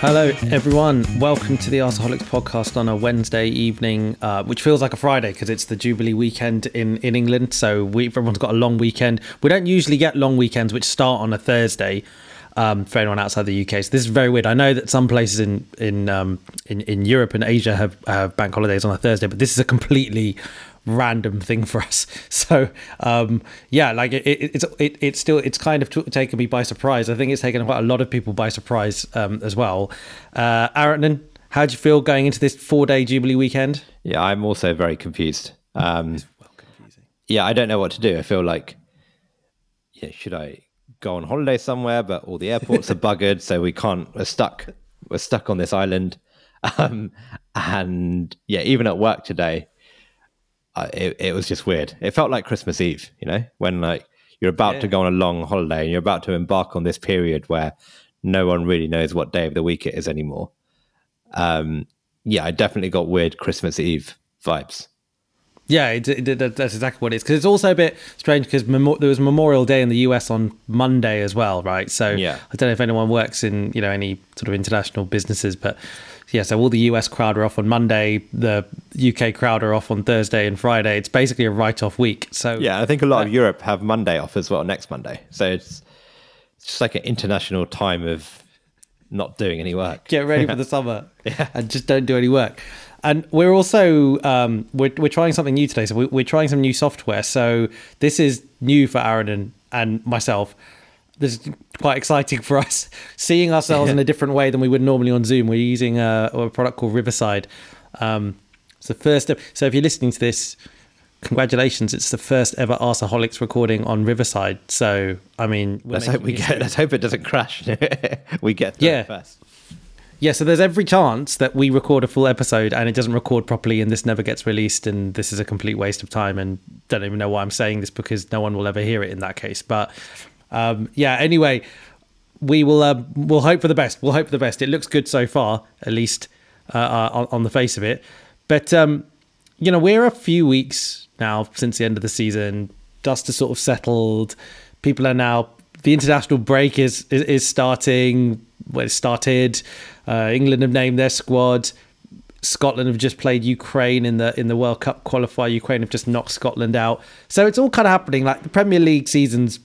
Hello, everyone. Welcome to the Arsaholics podcast on a Wednesday evening, uh, which feels like a Friday because it's the Jubilee weekend in, in England. So we, everyone's got a long weekend. We don't usually get long weekends which start on a Thursday um, for anyone outside the UK. So this is very weird. I know that some places in in um, in, in Europe and Asia have, have bank holidays on a Thursday, but this is a completely random thing for us. So um, yeah, like it, it, it's it, it's still it's kind of t- taken me by surprise. I think it's taken quite a lot of people by surprise um, as well. Uh, Aaron, how do you feel going into this four day Jubilee weekend? Yeah, I'm also very confused. Um, well confusing. Yeah, I don't know what to do. I feel like yeah, should I go on holiday somewhere? But all the airports are buggered, so we can't. We're stuck. We're stuck on this island. Um, and yeah, even at work today, it, it was just weird. It felt like Christmas Eve, you know, when like you're about yeah. to go on a long holiday and you're about to embark on this period where no one really knows what day of the week it is anymore. Um, yeah, I definitely got weird Christmas Eve vibes. Yeah, it, it, that's exactly what it is. Because it's also a bit strange because memo- there was Memorial Day in the US on Monday as well, right? So yeah. I don't know if anyone works in you know any sort of international businesses, but yeah, so all the US crowd are off on Monday, the UK crowd are off on Thursday and Friday. It's basically a write-off week. So yeah, I think a lot of Europe have Monday off as well next Monday. So it's, it's just like an international time of not doing any work. Get ready for the summer, yeah. and just don't do any work. And we're also um, we're we're trying something new today. So we, we're trying some new software. So this is new for Aaron and, and myself this is quite exciting for us, seeing ourselves in a different way than we would normally on Zoom. We're using a, a product called Riverside. Um, it's the first. So if you're listening to this, congratulations! It's the first ever Arsaholics recording on Riverside. So I mean, let's hope we get. Let's hope it doesn't crash. we get yeah. first. Yeah, so there's every chance that we record a full episode and it doesn't record properly and this never gets released and this is a complete waste of time and don't even know why I'm saying this because no one will ever hear it in that case. But um, yeah. Anyway, we will uh, we'll hope for the best. We'll hope for the best. It looks good so far, at least uh, uh, on, on, the face of it. But um, you know, we're a few weeks now since the end of the season. Dust has sort of settled. People are now the international break is is, is starting. Well, it started. Uh, England have named their squad. Scotland have just played Ukraine in the in the World Cup qualifier. Ukraine have just knocked Scotland out. So it's all kind of happening. Like the Premier League season's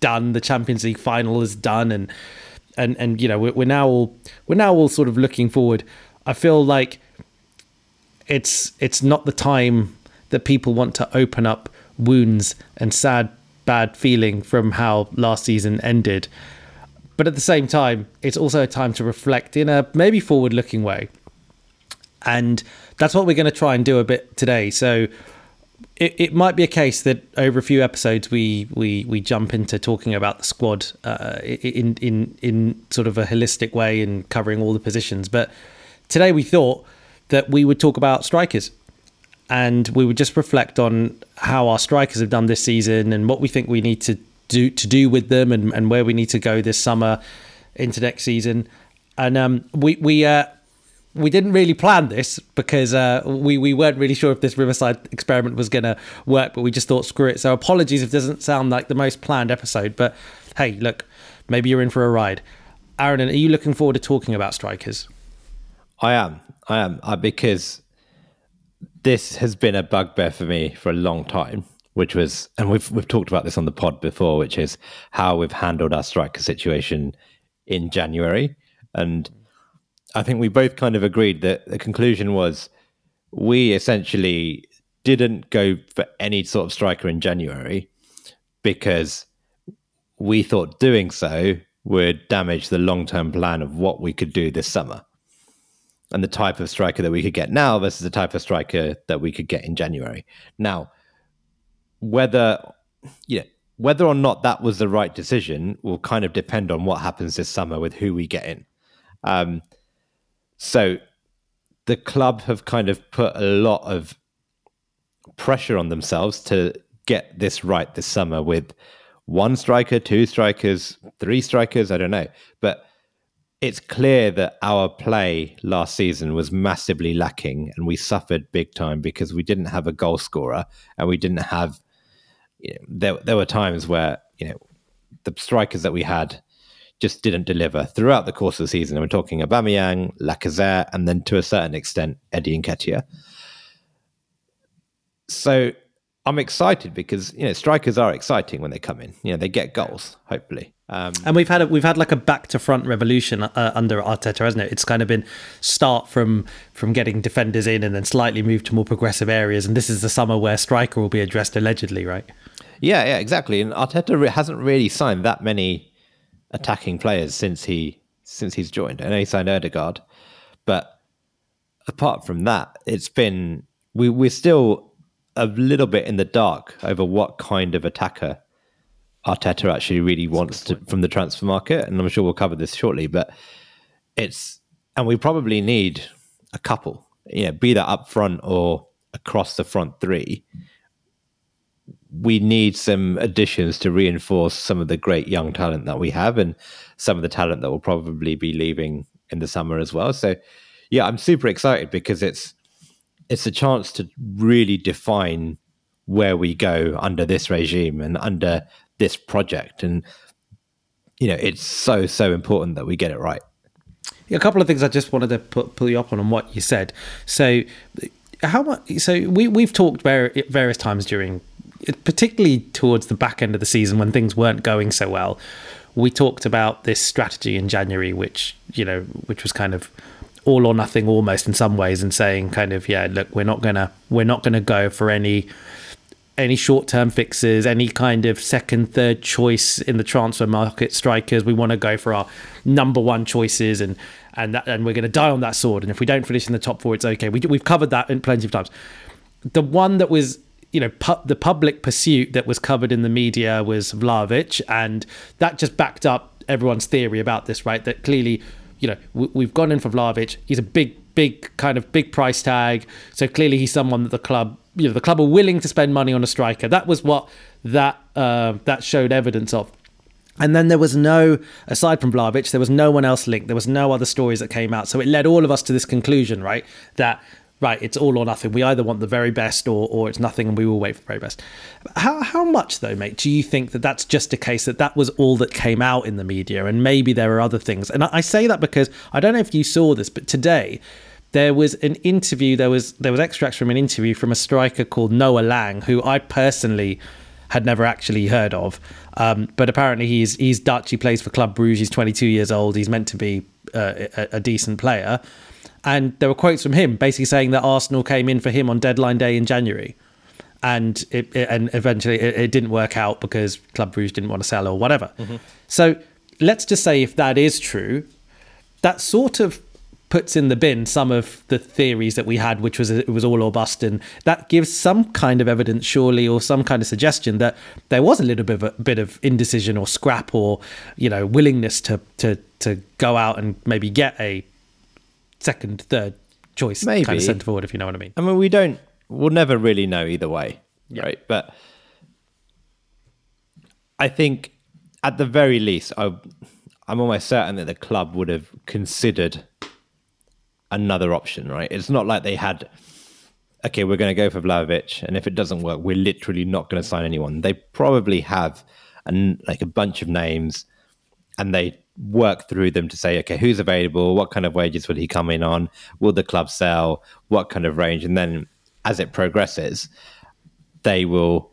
done. The Champions League final is done, and and and you know we're, we're now all we're now all sort of looking forward. I feel like it's it's not the time that people want to open up wounds and sad bad feeling from how last season ended. But at the same time, it's also a time to reflect in a maybe forward looking way. And that's what we're going to try and do a bit today. So it, it might be a case that over a few episodes we we we jump into talking about the squad uh, in in in sort of a holistic way and covering all the positions. But today we thought that we would talk about strikers and we would just reflect on how our strikers have done this season and what we think we need to do to do with them and, and where we need to go this summer into next season. And um, we we uh, we didn't really plan this because uh, we we weren't really sure if this Riverside experiment was going to work, but we just thought screw it. So apologies if it doesn't sound like the most planned episode, but hey, look, maybe you're in for a ride. Aaron, are you looking forward to talking about strikers? I am. I am uh, because this has been a bugbear for me for a long time, which was, and we've we've talked about this on the pod before, which is how we've handled our striker situation in January and I think we both kind of agreed that the conclusion was we essentially didn't go for any sort of striker in January because we thought doing so would damage the long term plan of what we could do this summer and the type of striker that we could get now versus the type of striker that we could get in January. Now, whether know, whether or not that was the right decision will kind of depend on what happens this summer with who we get in. Um, so the club have kind of put a lot of pressure on themselves to get this right this summer with one striker, two strikers, three strikers, I don't know. But it's clear that our play last season was massively lacking and we suffered big time because we didn't have a goal scorer and we didn't have you know, there there were times where, you know, the strikers that we had just didn't deliver throughout the course of the season. And we're talking Aubameyang, Lacazette, and then to a certain extent Eddie Nketiah. So I'm excited because you know strikers are exciting when they come in. You know they get goals, hopefully. Um, and we've had a, we've had like a back to front revolution uh, under Arteta, hasn't it? It's kind of been start from from getting defenders in and then slightly move to more progressive areas. And this is the summer where striker will be addressed allegedly, right? Yeah, yeah, exactly. And Arteta hasn't really signed that many attacking players since he since he's joined. I know he signed Odegaard, but apart from that, it's been we we're still a little bit in the dark over what kind of attacker Arteta actually really wants to from the transfer market, and I'm sure we'll cover this shortly. But it's and we probably need a couple, yeah, be that up front or across the front three. We need some additions to reinforce some of the great young talent that we have, and some of the talent that will probably be leaving in the summer as well. So, yeah, I'm super excited because it's it's a chance to really define where we go under this regime and under this project. And, you know, it's so, so important that we get it right. A couple of things I just wanted to put, pull you up on on what you said. So, how much? So we we've talked various times during, particularly towards the back end of the season when things weren't going so well. We talked about this strategy in January, which you know, which was kind of all or nothing almost in some ways, and saying kind of yeah, look, we're not gonna we're not gonna go for any any short term fixes, any kind of second, third choice in the transfer market strikers. We want to go for our number one choices and and that, and we're going to die on that sword. And if we don't finish in the top four, it's okay. We, we've covered that in plenty of times. The one that was you know pu- the public pursuit that was covered in the media was Vlahovic, and that just backed up everyone's theory about this, right? That clearly, you know, we, have gone in for Vlahovic. He's a big, big kind of big price tag. So clearly, he's someone that the club you know the club are willing to spend money on a striker. That was what that uh, that showed evidence of. And then there was no, aside from Vlahovic, there was no one else linked. There was no other stories that came out. So it led all of us to this conclusion, right? That right, it's all or nothing. We either want the very best or or it's nothing, and we will wait for the very best. How how much though, mate? Do you think that that's just a case that that was all that came out in the media, and maybe there are other things? And I, say that because I don't know if you saw this, but today there was an interview there was there was extracts from an interview from a striker called Noah Lang who I personally had never actually heard of um, but apparently he's he's Dutch he plays for Club Bruges he's 22 years old he's meant to be uh, a, a, decent player and there were quotes from him basically saying that Arsenal came in for him on deadline day in January. And it, it and eventually it, it, didn't work out because Club Bruges didn't want to sell or whatever. Mm-hmm. so let's just say if that is true that sort of puts in the bin some of the theories that we had, which was it was all or bust, and that gives some kind of evidence, surely, or some kind of suggestion that there was a little bit of a bit of indecision or scrap, or you know, willingness to to to go out and maybe get a second, third choice maybe. kind of centre forward, if you know what I mean. I mean, we don't, we'll never really know either way, yeah. right? But I think at the very least, I, I'm almost certain that the club would have considered another option, right? It's not like they had, okay, we're going to go for Vlahovic, and if it doesn't work, we're literally not going to sign anyone. They probably have an, like a bunch of names, and they work through them to say, okay, who's available? What kind of wages would he come in on? Will the club sell? What kind of range? And then as it progresses, they will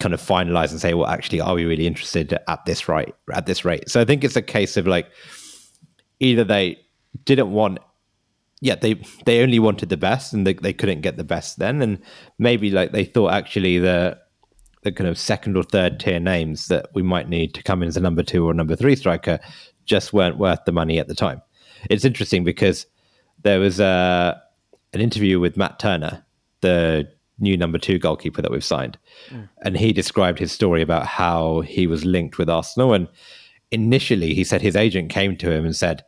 kind of finalize and say, well, actually, are we really interested at this right at this rate? So I think it's a case of like either they didn't want yeah, they they only wanted the best and they, they couldn't get the best then. And maybe like they thought actually the the kind of second or third tier names that we might need to come in as a number two or number three striker just weren't worth the money at the time. It's interesting because there was a uh, an interview with Matt Turner, the new number two goalkeeper that we've signed, mm. and he described his story about how he was linked with Arsenal. And initially, he said his agent came to him and said,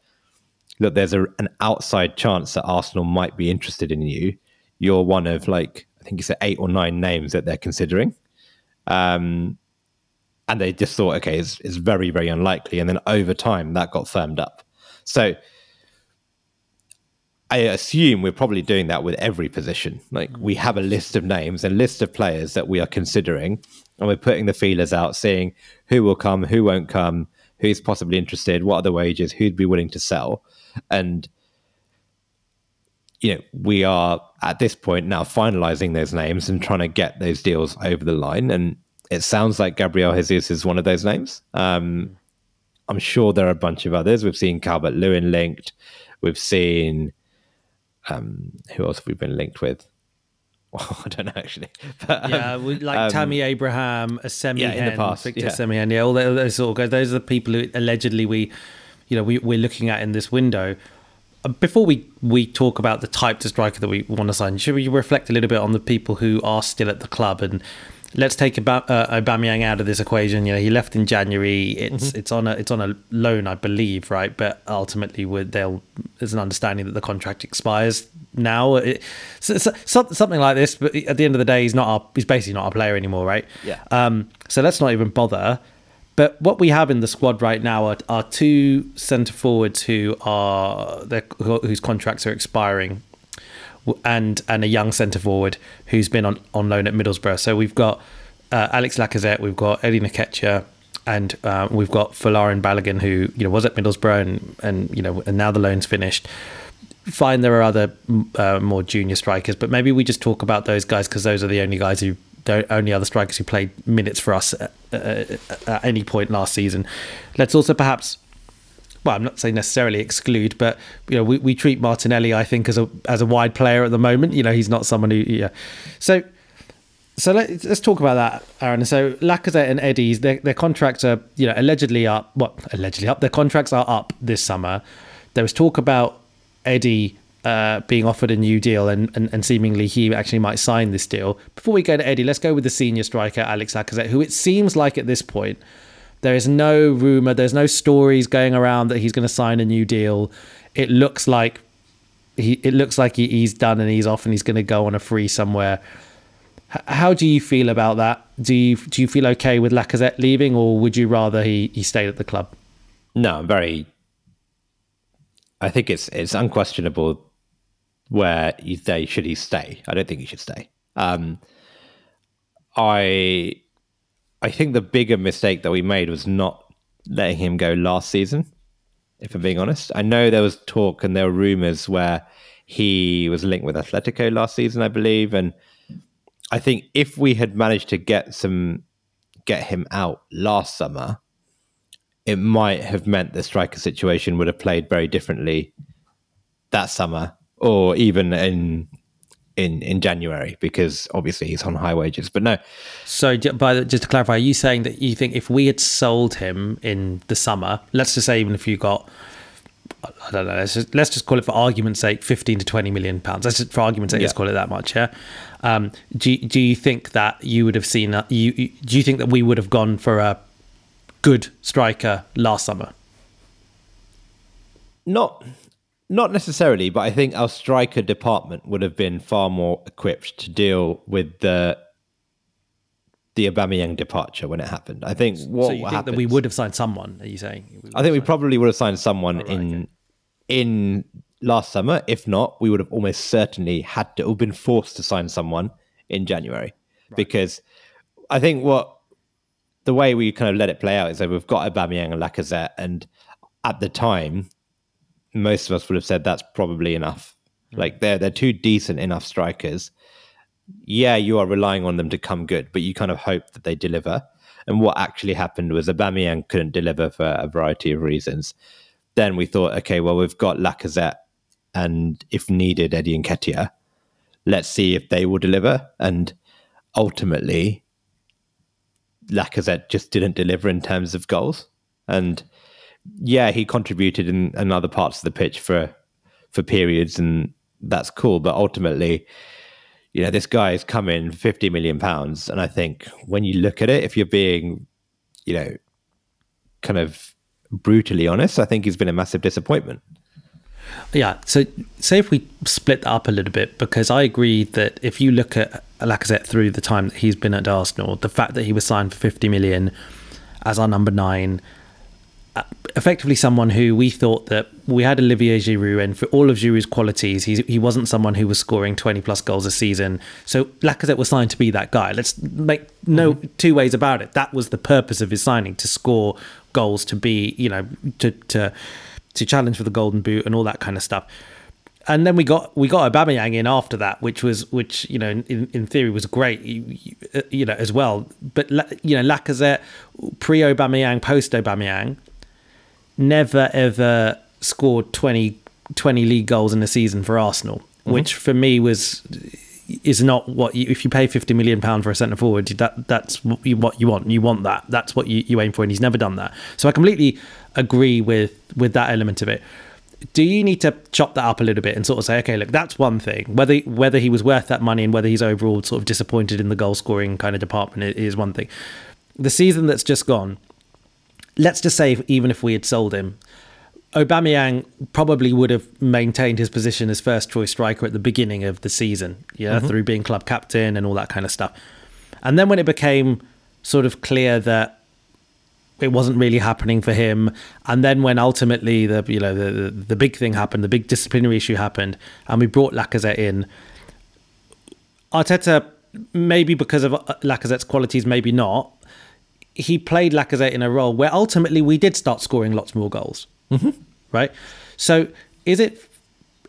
look, there's a, an outside chance that Arsenal might be interested in you. You're one of like I think it's eight or nine names that they're considering. Um, and they just thought, okay, it's, it's very, very unlikely. And then over time, that got firmed up. So I assume we're probably doing that with every position. Like we have a list of names, a list of players that we are considering, and we're putting the feelers out, seeing who will come, who won't come, who's possibly interested, what are the wages, who'd be willing to sell, and you know we are at this point now finalizing those names and trying to get those deals over the line. And it sounds like Gabriel Jesus is one of those names. Um, I'm sure there are a bunch of others. We've seen Calvert Lewin linked. We've seen um, who else have we been linked with? Well, I don't know actually. But, um, yeah, we, like um, Tammy Abraham, Semi yeah, in the past, Victor yeah. Semi yeah, all those sort of guys. Those are the people who allegedly we, you know, we, we're looking at in this window. Uh, before we, we talk about the type of striker that we want to sign, should we reflect a little bit on the people who are still at the club and let's take Ab- uh, Aubameyang out of this equation. You know, he left in January. It's mm-hmm. it's on a it's on a loan, I believe, right? But ultimately, would they'll there's an understanding that the contract expires now. It, so, so, something like this. But at the end of the day, he's not our, he's basically not our player anymore, right? Yeah. Um. So let's not even bother. But what we have in the squad right now are, are two centre forwards who are whose contracts are expiring and and a young centre forward who's been on, on loan at Middlesbrough. So we've got uh, Alex Lacazette, we've got Eddie Nketiah, and uh, we've got Folarin Balogun, who you know was at Middlesbrough and, and you know and now the loan's finished. Fine, there are other uh, more junior strikers, but maybe we just talk about those guys because those are the only guys who only other strikers who played minutes for us at, at any point last season. Let's also perhaps well, I'm not saying necessarily exclude, but you know, we, we treat Martinelli, I think, as a as a wide player at the moment. You know, he's not someone who, yeah. So, so let, us talk about that, Aaron. So Lacazette and Eddie's their their contracts are you know allegedly up. What allegedly up? Their contracts are up this summer. There was talk about Eddie uh, being offered a new deal, and, and, and seemingly he actually might sign this deal. Before we go to Eddie, let's go with the senior striker Alex Lacazette, who it seems like at this point there is no rumor, there's no stories going around that he's going to sign a new deal. It looks like he it looks like he, he's done and he's off and he's going to go on a free somewhere. H- how do you feel about that? Do you do you feel okay with Lacazette leaving, or would you rather he he stayed at the club? No, I'm very. I think it's it's unquestionable where you say should he stay. I don't think he should stay. Um, I I think the bigger mistake that we made was not letting him go last season. If I'm being honest, I know there was talk and there were rumors where he was linked with Atletico last season, I believe, and I think if we had managed to get some get him out last summer, it might have meant the striker situation would have played very differently that summer, or even in in in January because obviously he's on high wages. But no. So, by just to clarify, are you saying that you think if we had sold him in the summer, let's just say even if you got I don't know. Let's just, let's just call it for argument's sake, fifteen to twenty million pounds. Let's just, for argument's sake, yeah. let's call it that much. Yeah. Um, do Do you think that you would have seen that? You Do you think that we would have gone for a good striker last summer? Not not necessarily, but I think our striker department would have been far more equipped to deal with the the Aubameyang departure when it happened. I think what so you think happens, that we would have signed someone? Are you saying? I think we probably would have signed someone oh, right, in okay. in last summer. If not, we would have almost certainly had to have been forced to sign someone in January right. because I think what the way we kind of let it play out is that we've got Aubameyang and Lacazette, and at the time most of us would have said that's probably enough. Mm. Like they're they're two decent enough strikers. Yeah, you are relying on them to come good, but you kind of hope that they deliver. And what actually happened was Aubameyang couldn't deliver for a variety of reasons. Then we thought, okay, well we've got Lacazette and if needed Eddie and Nketiah. Let's see if they will deliver. And ultimately, Lacazette just didn't deliver in terms of goals. And yeah, he contributed in, in other parts of the pitch for for periods, and that's cool. But ultimately, you know, this guy is coming fifty million pounds, and I think when you look at it, if you're being, you know, kind of brutally honest, I think he's been a massive disappointment. Yeah. So, say if we split that up a little bit, because I agree that if you look at Lacazette through the time that he's been at Arsenal, the fact that he was signed for 50 million as our number nine, effectively someone who we thought that we had Olivier Giroud, and for all of Giroud's qualities, he he wasn't someone who was scoring twenty plus goals a season. So Lacazette was signed to be that guy. Let's make no mm-hmm. two ways about it. That was the purpose of his signing to score goals, to be you know to to to challenge for the Golden Boot and all that kind of stuff. And then we got we got Aubameyang in after that, which was which you know in, in theory was great, you, you know as well. But you know Lacazette pre Aubameyang, post Aubameyang never ever scored 20, 20 league goals in a season for Arsenal, mm-hmm. which for me was is not what you, if you pay 50 million pound for a centre forward that that's what you, what you want. You want that. That's what you, you aim for and he's never done that. So i completely agree with with that element of it. Do you need to chop that up a little bit and sort of say okay look that's one thing. Whether whether he was worth that money and whether he's overall sort of disappointed in the goal scoring kind of department is one thing. The season that's just gone let's just say, even if we had sold him, Aubameyang probably would have maintained his position as first choice striker at the beginning of the season, yeah, mm-hmm. through being club captain and all that kind of stuff. And then when it became sort of clear that it wasn't really happening for him, and then when ultimately the you know the the, the big thing happened, the big disciplinary issue happened, and we brought Lacazette in, Arteta maybe because of Lacazette's qualities, maybe not, he played Lacazette in a role where ultimately we did start scoring lots more goals. Mm-hmm. Right. So is it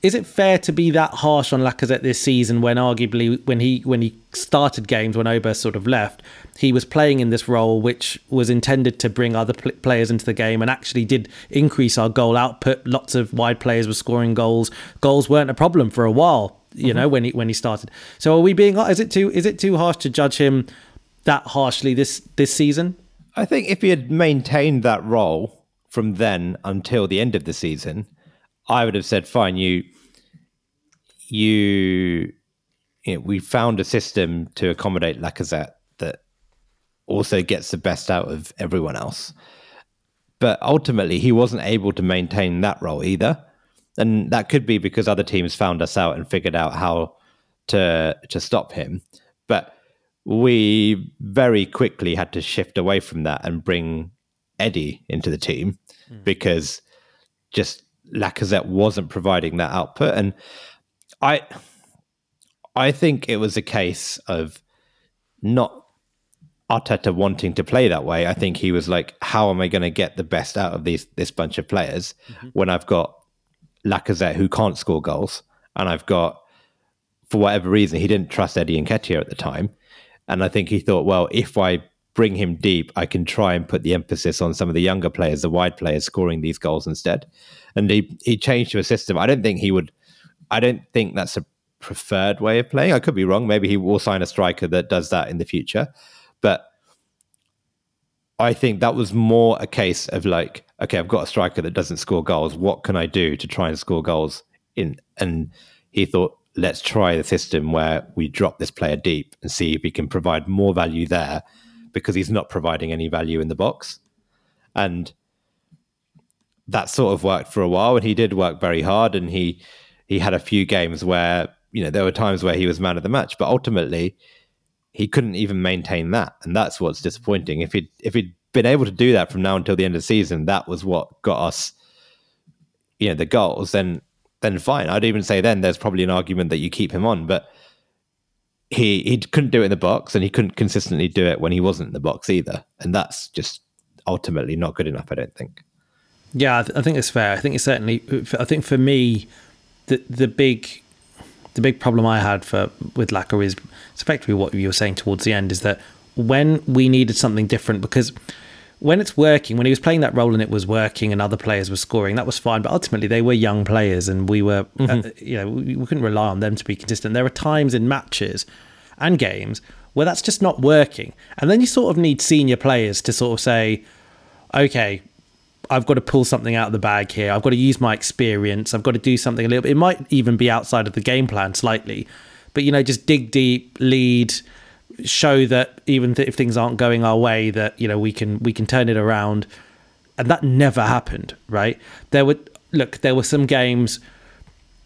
is it fair to be that harsh on Lacazette this season when arguably when he when he started games when Auba sort of left, he was playing in this role which was intended to bring other pl- players into the game and actually did increase our goal output. Lots of wide players were scoring goals. Goals weren't a problem for a while, you mm-hmm. know, when he when he started. So are we being is it too is it too harsh to judge him that harshly this this season? I think if he had maintained that role from then until the end of the season, I would have said, "Fine, you, you, you know, we found a system to accommodate Lacazette that also gets the best out of everyone else." But ultimately, he wasn't able to maintain that role either, and that could be because other teams found us out and figured out how to to stop him. But we very quickly had to shift away from that and bring Eddie into the team mm. because just Lacazette wasn't providing that output. And I I think it was a case of not Arteta wanting to play that way. I think he was like, how am I going to get the best out of these this bunch of players mm-hmm. when I've got Lacazette who can't score goals and I've got for whatever reason he didn't trust Eddie Nketiah at the time and I think he thought, well, if I bring him deep, I can try and put the emphasis on some of the younger players, the wide players, scoring these goals instead. And he he changed to a system. I don't think he would. I don't think that's a preferred way of playing. I could be wrong. Maybe he will sign a striker that does that in the future, but. I think that was more a case of like, okay, I've got a striker that doesn't score goals. What can I do to try and score goals in? And he thought let's try the system where we drop this player deep and see if he can provide more value there because he's not providing any value in the box. And that sort of worked for a while and he did work very hard and he he had a few games where you know there were times where he was man of the match but ultimately he couldn't even maintain that and that's what's disappointing if he if he'd been able to do that from now until the end of the season that was what got us you know the goals then then fine. I'd even say then there's probably an argument that you keep him on, but he he couldn't do it in the box, and he couldn't consistently do it when he wasn't in the box either, and that's just ultimately not good enough. I don't think. Yeah, I, th- I think it's fair. I think it's certainly. I think for me, the the big the big problem I had for with Laka is effectively what you were saying towards the end is that when we needed something different because when it's working, when he was playing that role and it was working, and other players were scoring, that was fine. But ultimately, they were young players, and we were, uh, mm-hmm. uh, you know, we, we couldn't rely on them to be consistent. There are times in matches and games where that's just not working, and then you sort of need senior players to sort of say, okay, I've got to pull something out of the bag here. I've got to use my experience. I've got to do something a little bit. It might even be outside of the game plan slightly, but you know, just dig deep, lead show that even th- if things aren't going our way, that you know we can we can turn it around, and that never happened. Right? There were look, there were some games,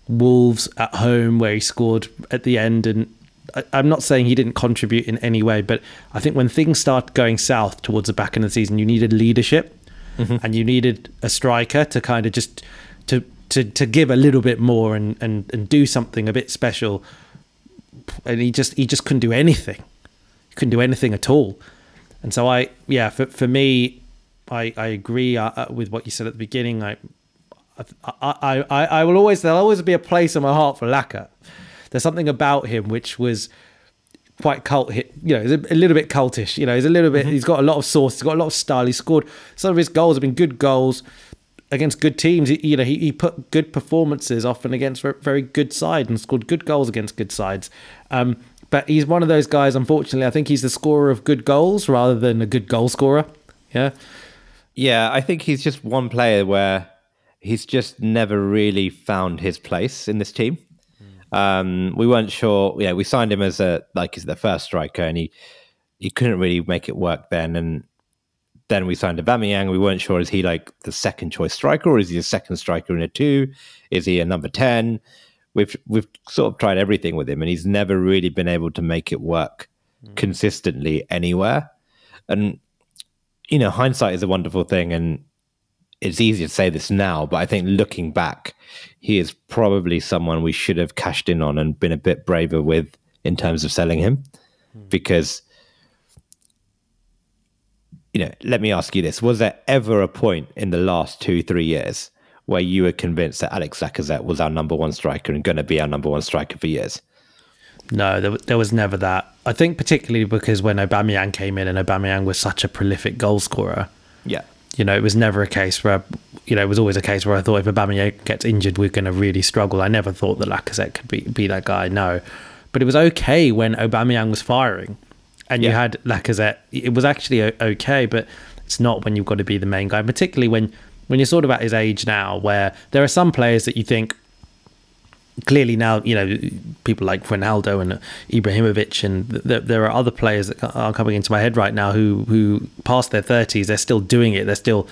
Wolves at home where he scored at the end, and I, I'm not saying he didn't contribute in any way, but I think when things start going south towards the back end of the season, you needed leadership. Mm-hmm. and you needed a striker to kind of just to to to give a little bit more and and and do something a bit special. And he just he just couldn't do anything. Couldn't do anything at all. And so I yeah for for me, I I agree uh, uh with what you said at the beginning. I I, I, I will always there'll always be a place in my heart for Laka. There's something about him which was quite cult hit you know he's a, a, little bit cultish you know he's a little bit mm-hmm. he's got a lot of sauce he's got a lot of style he scored some of his goals have been good goals against good teams he, you know he, he put good performances often against very good sides and scored good goals against good sides um, but he's one of those guys unfortunately i think he's the scorer of good goals rather than a good goal scorer yeah yeah i think he's just one player where he's just never really found his place in this team um, we weren't sure. Yeah, we signed him as a like as the first striker, and he he couldn't really make it work then. And then we signed Aubameyang. We weren't sure is he like the second choice striker, or is he a second striker in a two? Is he a number ten? We've we've sort of tried everything with him, and he's never really been able to make it work mm. consistently anywhere. And you know, hindsight is a wonderful thing, and it's easy to say this now, but I think looking back, he is probably someone we should have cashed in on and been a bit braver with in terms of selling him. Mm. Because, you know, let me ask you this Was there ever a point in the last two, three years where you were convinced that Alex Lacazette was our number one striker and going to be our number one striker for years? No, there, there was never that. I think particularly because when Aubameyang came in and Aubameyang was such a prolific goal scorer. Yeah you know, it was never a case where, you know, it was always a case where I thought if Aubameyang gets injured, we're going to really struggle. I never thought that Lacazette could be, be that guy. No, but it was okay when Aubameyang was firing, and yeah. you had Lacazette. It was actually okay, but it's not when you've got to be the main guy, particularly when when you're sort of at his age now, where there are some players that you think clearly now, you know, people like Ronaldo and Ibrahimovic, and th- there are other players that are coming into my head right now who who past their thirties, they're still doing it. They're still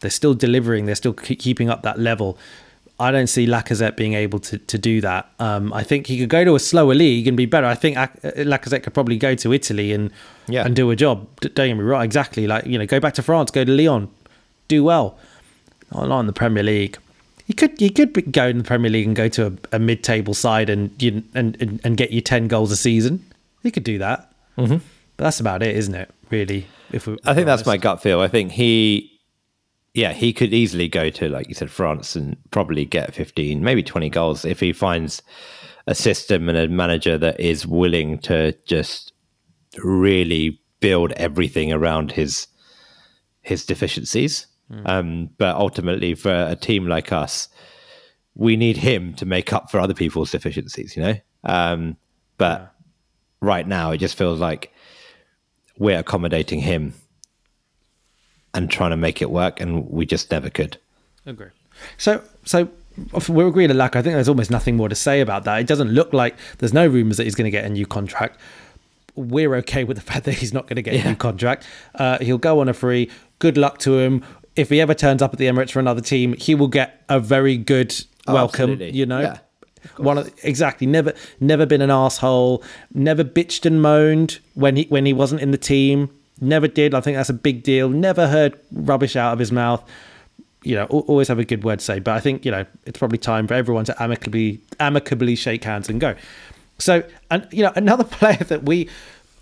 they're still delivering. They're still keeping up that level. I don't see Lacazette being able to, to do that. Um, I think he could go to a slower league and be better. I think Lacazette could probably go to Italy and yeah. and do a job. Don't get me wrong, exactly. Like you know, go back to France, go to Lyon, do well. Not in the Premier League. You could he could go in the Premier League and go to a, a mid table side and, you, and, and and get you ten goals a season. You could do that. Mm-hmm. But that's about it, isn't it? Really, if we, I think that's my gut feel. I think he, yeah, he could easily go to like you said France and probably get fifteen, maybe twenty goals if he finds a system and a manager that is willing to just really build everything around his his deficiencies. Mm. Um, but ultimately, for a team like us, we need him to make up for other people's deficiencies, you know? Um, but yeah. right now, it just feels like we're accommodating him and trying to make it work, and we just never could. Agree. So, so we're agreeing to lack. I think there's almost nothing more to say about that. It doesn't look like there's no rumors that he's going to get a new contract. We're okay with the fact that he's not going to get yeah. a new contract. Uh, he'll go on a free. Good luck to him if he ever turns up at the Emirates for another team, he will get a very good oh, welcome. Absolutely. You know, yeah, one of, exactly. Never, never been an asshole. Never bitched and moaned when he when he wasn't in the team. Never did. I think that's a big deal. Never heard rubbish out of his mouth. You know, always have a good word to say. But I think you know it's probably time for everyone to amicably amicably shake hands and go. So, and you know, another player that we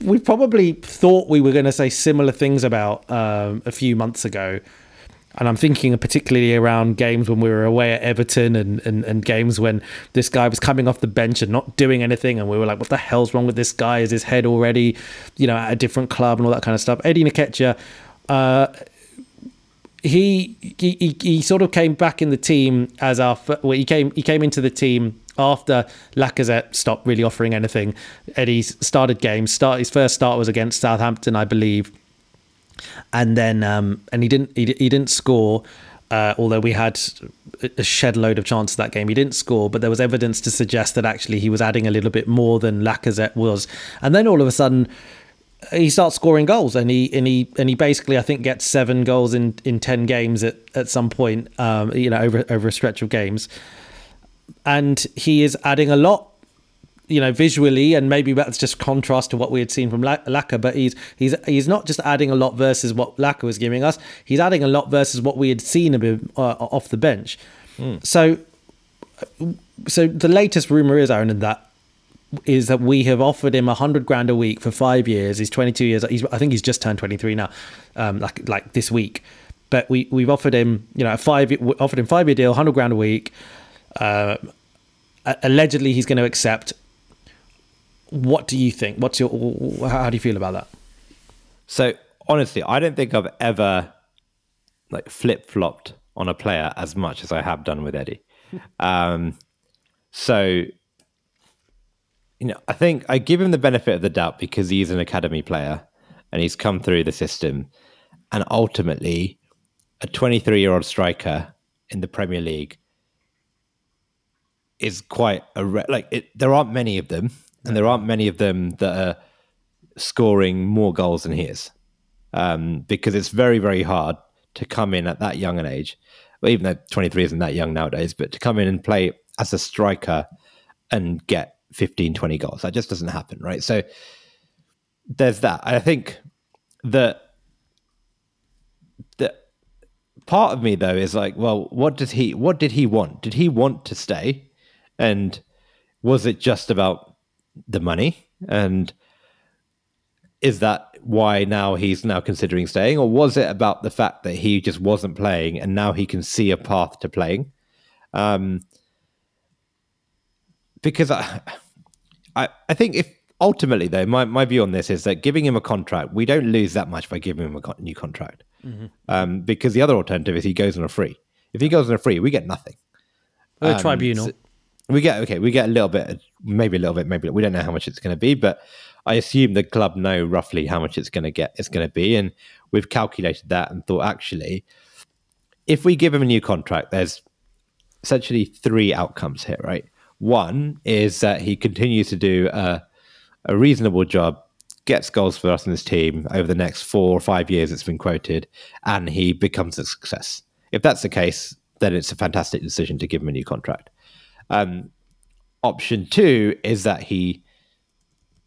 we probably thought we were going to say similar things about um, a few months ago and I'm thinking particularly around games when we were away at Everton and, and, and games when this guy was coming off the bench and not doing anything. And we were like, what the hell's wrong with this guy? Is his head already, you know, at a different club and all that kind of stuff? Eddie Nketiah, uh, he, he he sort of came back in the team as our well, he came he came into the team after Lacazette stopped really offering anything. Eddie started games. Start his first start was against Southampton, I believe and then um, and he didn't he, he didn't score. Uh, although we had a shed load of chances that game, he didn't score, but there was evidence to suggest that actually he was adding a little bit more than Lacazette was. And then all of a sudden, he starts scoring goals, and he and he and he basically I think gets seven goals in, in ten games at, at some point, um, you know, over over a stretch of games, and he is adding a lot you know, visually, and maybe that's just contrast to what we had seen from Laka. But he's he's he's not just adding a lot versus what Laka was giving us. He's adding a lot versus what we had seen a bit uh, off the bench. Mm. So, so the latest rumor is Aaron, that is that we have offered him a hundred grand a week for five years. He's 22 years. He's, I think he's just turned 23 now, um, like like this week. But we we've offered him, you know, a five offered him five year deal, hundred grand a week. Uh, allegedly, he's going to accept what do you think? What's your how do you feel about that? So honestly, I don't think I've ever like flip flopped on a player as much as I have done with Eddie. um, so you know, I think I give him the benefit of the doubt because he's an academy player and he's come through the system, and ultimately, a 23 year old striker in the Premier League is quite a re- like it, there aren't many of them and there aren't many of them that are scoring more goals than he is, um, because it's very very hard to come in at that young an age. Well, even though 23 isn't that young nowadays, but to come in and play as a striker and get 15, 20 goals, that just doesn't happen, right? So there's that. I think that that part of me though is like, well, what does he? What did he want? Did he want to stay? And was it just about the money. And is that why now he's now considering staying? Or was it about the fact that he just wasn't playing and now he can see a path to playing? Um, because I, I i think if ultimately though my, my view on this is that giving him a contract we don't lose that much by giving him a new contract. Mm-hmm. um, because the other alternative is he goes on a free. If he goes on a free we get nothing. A um, tribunal. so, we get okay. We get a little bit, maybe a little bit, maybe we don't know how much it's going to be, but I assume the club know roughly how much it's going to get. It's going to be, and we've calculated that and thought actually, if we give him a new contract, there's essentially three outcomes here, right? One is that he continues to do a, a reasonable job, gets goals for us in this team over the next four or five years. It's been quoted, and he becomes a success. If that's the case, then it's a fantastic decision to give him a new contract. Um, option two is that he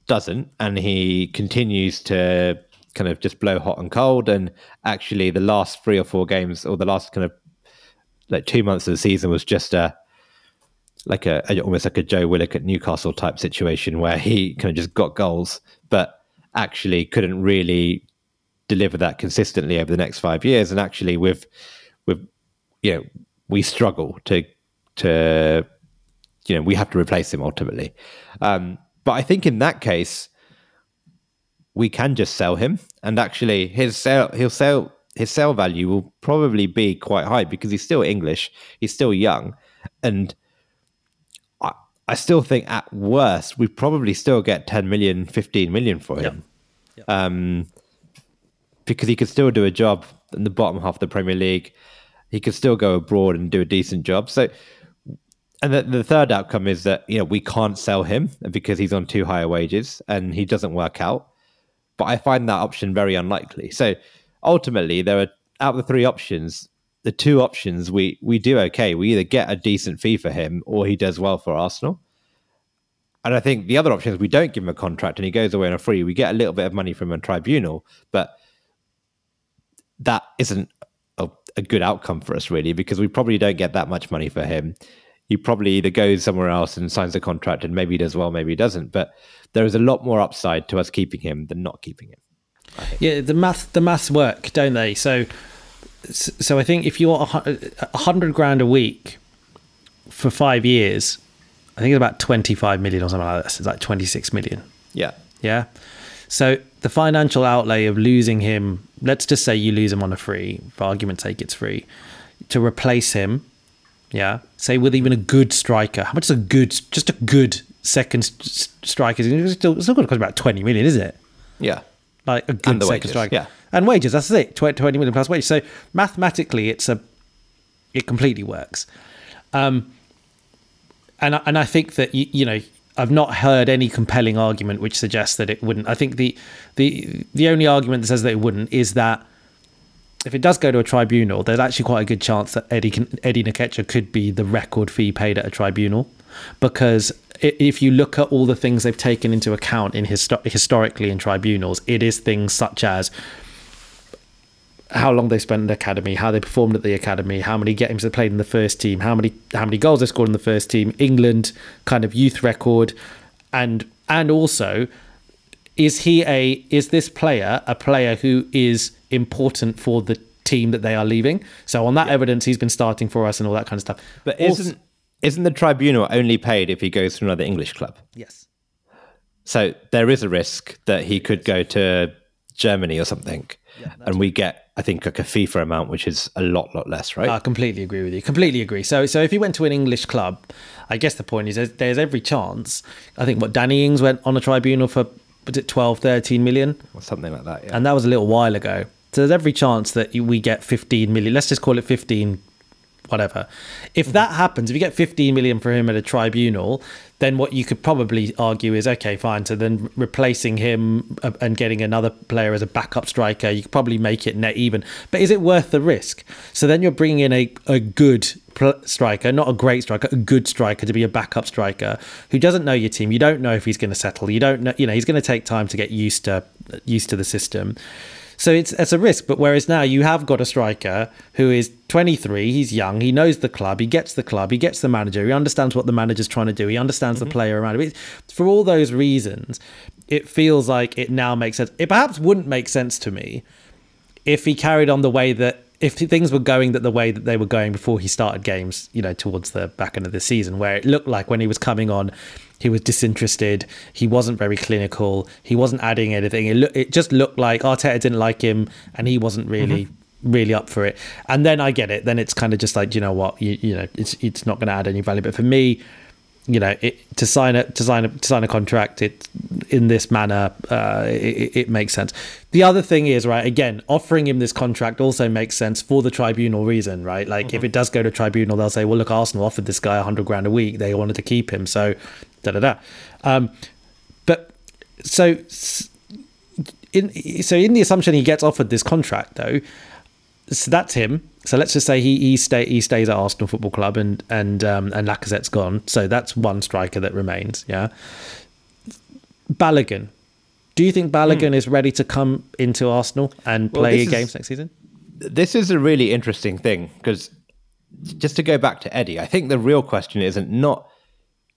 doesn't and he continues to kind of just blow hot and cold. And actually, the last three or four games, or the last kind of like two months of the season, was just a like a, a almost like a Joe Willock at Newcastle type situation where he kind of just got goals, but actually couldn't really deliver that consistently over the next five years. And actually, with with you know, we struggle to to you know we have to replace him ultimately. Um, but I think in that case, we can just sell him, and actually his sale he'll sell his sale value will probably be quite high because he's still English, he's still young, and I, I still think at worst we probably still get 10 million, 15 million for him. Yep. Yep. Um, because he could still do a job in the bottom half of the Premier League. He could still go abroad and do a decent job. So and the, the, third outcome is that you know we can't sell him because he's on too high wages and he doesn't work out. But I find that option very unlikely. So ultimately, there are out of the three options, the two options we we do okay. We either get a decent fee for him or he does well for Arsenal. And I think the other option is we don't give him a contract and he goes away on a free. We get a little bit of money from a tribunal, but that isn't a, a good outcome for us really because we probably don't get that much money for him he probably either goes somewhere else and signs a contract and maybe he does well, maybe he doesn't. But there is a lot more upside to us keeping him than not keeping him. Yeah, the math the maths work, don't they? So, so I think if you're a hundred grand a week for five years, I think it's about twenty five million or something like this. It's like twenty six million. Yeah, yeah. So the financial outlay of losing him, let's just say you lose him on a free, for argument's sake, it's free, to replace him yeah, say with even a good striker. How much is a good, just a good second striker? It's still, it's still going to cost about twenty million, isn't it? Yeah, like a good second wages, striker. Yeah, and wages. That's it. Twenty million plus wages. So mathematically, it's a, it completely works. Um, and and I think that you, you know I've not heard any compelling argument which suggests that it wouldn't. I think the the the only argument that says that it wouldn't is that if it does go to a tribunal, there's actually quite a good chance that Eddie can, Eddie Nketiah could be the record fee paid at a tribunal. because if you look at all the things they've taken into account in histo- historically in tribunals, it is things such as how long they spent in the academy, how they performed at the academy, how many games they played in the first team, how many how many goals they scored in the first team, England kind of youth record, and and also is he a is this player a player who is important for the team that they are leaving? So on that yeah. evidence, he's been starting for us and all that kind of stuff. But also, isn't isn't the tribunal only paid if he goes to another English club? Yes. So there is a risk that he could go to Germany or something, yeah, and we get, I think, like a FIFA amount, which is a lot, lot less, right? I completely agree with you. Completely agree. So, so if he went to an English club, I guess the point is there's, there's every chance. I think what Danny Ings went on a tribunal for was it 12, 13 million or something like that, yeah. And that was a little while ago. So there's every chance that we get 15 million. Let's just call it 15 whatever. If mm-hmm. that happens, if you get 15 million for him at a tribunal, then what you could probably argue is okay, fine. So then replacing him uh, and getting another player as a backup striker, you could probably make it net even. But is it worth the risk? So then you're bringing in a, a good striker, not a great striker, a good striker to be a backup striker who doesn't know your team. You don't know if he's going to settle. You don't know, you know, he's going to take time to get used to used to the system. So it's it's a risk. But whereas now you have got a striker who is 23, he's young, he knows the club, he gets the club, he gets the manager, he understands what the manager's trying to do, he understands mm-hmm. the player around him. For all those reasons, it feels like it now makes sense. It perhaps wouldn't make sense to me if he carried on the way that if things were going that the way that they were going before he started games, you know, towards the back end of the season, where it looked like when he was coming on, he was disinterested. He wasn't very clinical. He wasn't adding anything. It, lo- it just looked like Arteta didn't like him, and he wasn't really. Mm-hmm. Really up for it, and then I get it. Then it's kind of just like you know what, you, you know, it's it's not going to add any value. But for me, you know, it, to sign a to sign a to sign a contract it in this manner, uh, it, it, makes sense. The other thing is right again, offering him this contract also makes sense for the tribunal reason, right? Like mm-hmm. if it does go to tribunal, they'll say, well, look, Arsenal offered this guy a hundred grand a week, they wanted to keep him, so da da da. Um, but so in so in the assumption he gets offered this contract though, so that's him so let's just say he he stay he stays at Arsenal Football Club and and um, and Lacazette's gone. So that's one striker that remains. Yeah. Balogun. Do you think Balogun mm. is ready to come into Arsenal and play games is, next season? This is a really interesting thing because just to go back to Eddie, I think the real question isn't not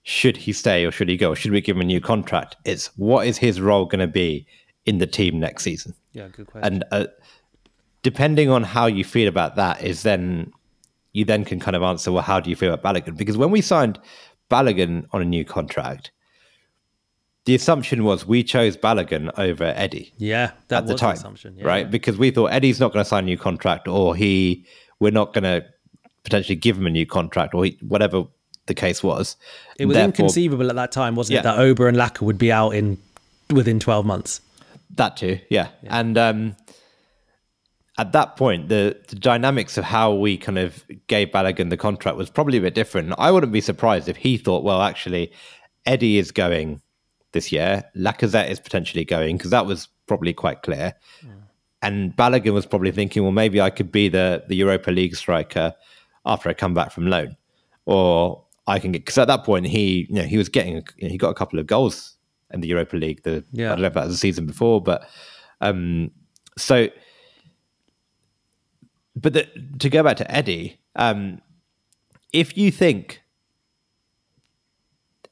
should he stay or should he go or should we give him a new contract? It's what is his role going to be in the team next season? Yeah, good question. And uh, depending on how you feel about that is then you then can kind of answer well how do you feel about Balogun because when we signed Balogun on a new contract the assumption was we chose Balogun over Eddie yeah that at the time assumption yeah. right because we thought Eddie's not going to sign a new contract or he we're not going to potentially give him a new contract or he, whatever the case was it was Therefore, inconceivable at that time wasn't yeah. it that Auba and Laka would be out in within 12 months that too yeah, yeah. and um at that point, the, the, dynamics of how we kind of gave Balogun the contract was probably a bit different. I wouldn't be surprised if he thought, well, actually, Eddie is going this year, Lacazette is potentially going, because that was probably quite clear. Yeah. And Balogun was probably thinking, well, maybe I could be the, the Europa League striker after I come back from loan. Or I can get, because at that point, he, you know, he was getting, you know, he got a couple of goals in the Europa League. The, yeah. I don't know if that was the season before, but um, so but the, to go back to Eddie, um, if you think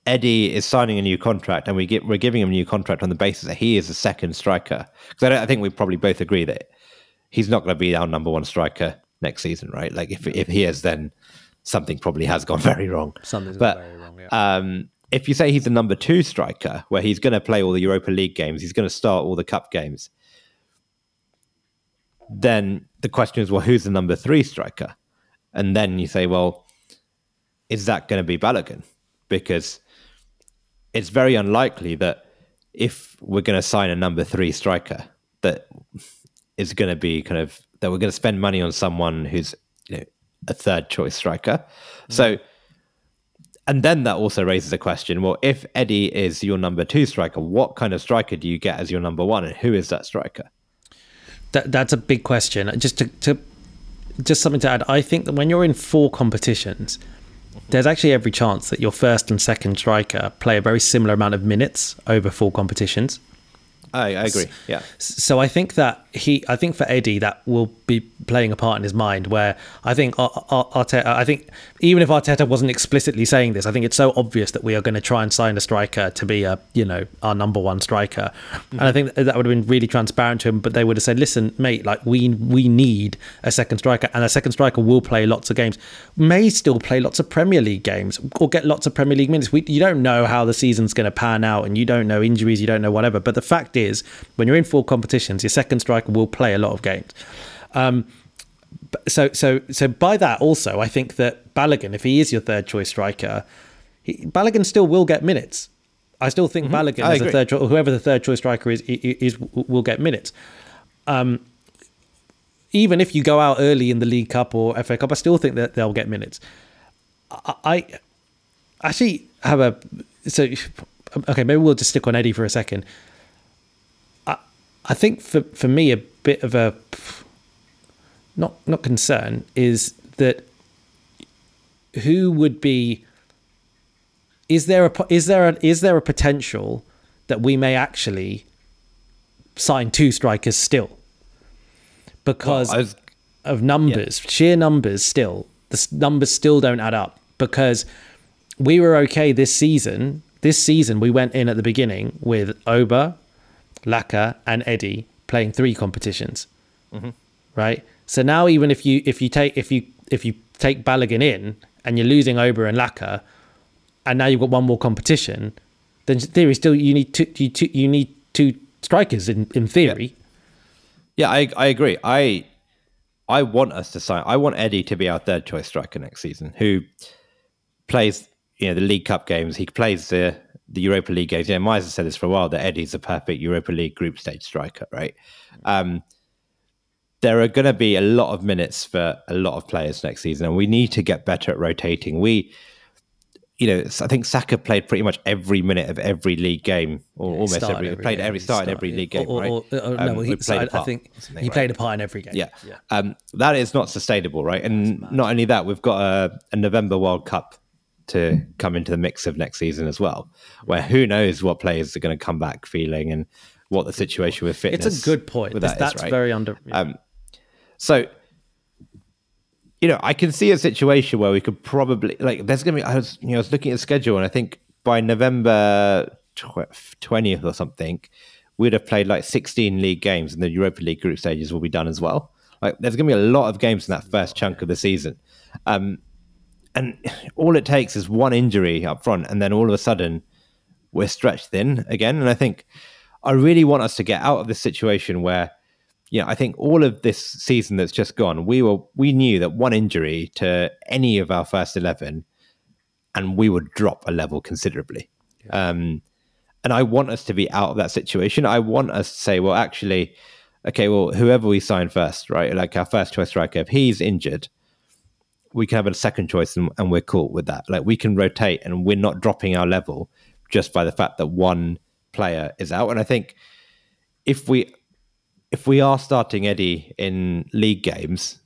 Eddie is signing a new contract and we get we're giving him a new contract on the basis that he is a second striker, because I, I, think we probably both agree that he's not going to be our number one striker next season, right? Like if if he is, then something probably has gone very wrong. Something's but, gone very wrong. Yeah. Um, if you say he's the number two striker, where he's going to play all the Europa League games, he's going to start all the cup games, then the question is, well, who's the number three striker? And then you say, well, is that going to be Balogun? Because it's very unlikely that if we're going to sign a number three striker, that is going to be kind of that we're going to spend money on someone who's you know, a third choice striker. Mm. So, and then that also raises a question: Well, if Eddie is your number two striker, what kind of striker do you get as your number one, and who is that striker? That that's a big question. Just to, to just something to add. I think that when you're in four competitions, mm-hmm. there's actually every chance that your first and second striker play a very similar amount of minutes over four competitions. I, I agree. Yeah. So I think that he, I think for Eddie, that will be playing a part in his mind. Where I think Arteta, I think even if Arteta wasn't explicitly saying this, I think it's so obvious that we are going to try and sign a striker to be a, you know, our number one striker. Mm-hmm. And I think that would have been really transparent to him. But they would have said, "Listen, mate, like we we need a second striker, and a second striker will play lots of games, may still play lots of Premier League games, or get lots of Premier League minutes. We, you don't know how the season's going to pan out, and you don't know injuries, you don't know whatever. But the fact is is when you're in four competitions, your second striker will play a lot of games. Um, so, so, so by that also, I think that Balogun, if he is your third choice striker, he, Balogun still will get minutes. I still think mm-hmm. Balogun as a third, whoever the third choice striker is, is, is will get minutes. Um, even if you go out early in the League Cup or FA Cup, I still think that they'll get minutes. I, I actually have a so okay. Maybe we'll just stick on Eddie for a second. I think for for me a bit of a not not concern is that who would be is there a is there a, is there a potential that we may actually sign two strikers still because well, was, of numbers yeah. sheer numbers still the numbers still don't add up because we were okay this season this season we went in at the beginning with Auba Laka, and Eddie playing three competitions, mm-hmm. right? So now even if you if you take if you if you take Balogun in and you're losing Auba and Laka, and now you've got one more competition, then in theory still you need two you, two, you need two strikers in in theory. Yeah, yeah I I agree. I I want us to sign. I want Eddie to be our third choice striker next season, who plays you know the League Cup games. He plays the the Europa League games. Yeah, Miser said this for a while that Eddie's a perfect Europa League group stage striker, right? Um, there are going to be a lot of minutes for a lot of players next season, and we need to get better at rotating. We, you know, I think Saka played pretty much every minute of every league game, or yeah, almost every, every played game. every start every yeah. league game, or, right? Or, or, um, no, he, I, I think he right? played a part in every game. Yeah, yeah. Um, that is not sustainable, right? And not only that, we've got a, a November World Cup to come into the mix of next season as well, where who knows what players are going to come back feeling and what the situation with fitness. It's a good point. That that's is, right? very under. Yeah. Um, so, you know, I can see a situation where we could probably like. There's going to be. I was, you know, I was looking at the schedule, and I think by November twentieth or something, we'd have played like 16 league games, and the Europa League group stages will be done as well. Like, there's going to be a lot of games in that first chunk of the season. Um, and all it takes is one injury up front, and then all of a sudden we're stretched thin again. And I think I really want us to get out of this situation where, you know, I think all of this season that's just gone, we were we knew that one injury to any of our first eleven, and we would drop a level considerably. Yeah. Um, and I want us to be out of that situation. I want us to say, well, actually, okay, well, whoever we sign first, right? Like our first choice striker, if he's injured, we can have a second choice and, and, we're cool with that. Like we can rotate and we're not dropping our level just by the fact that one player is out. And I think if we if we are starting Eddie in league games,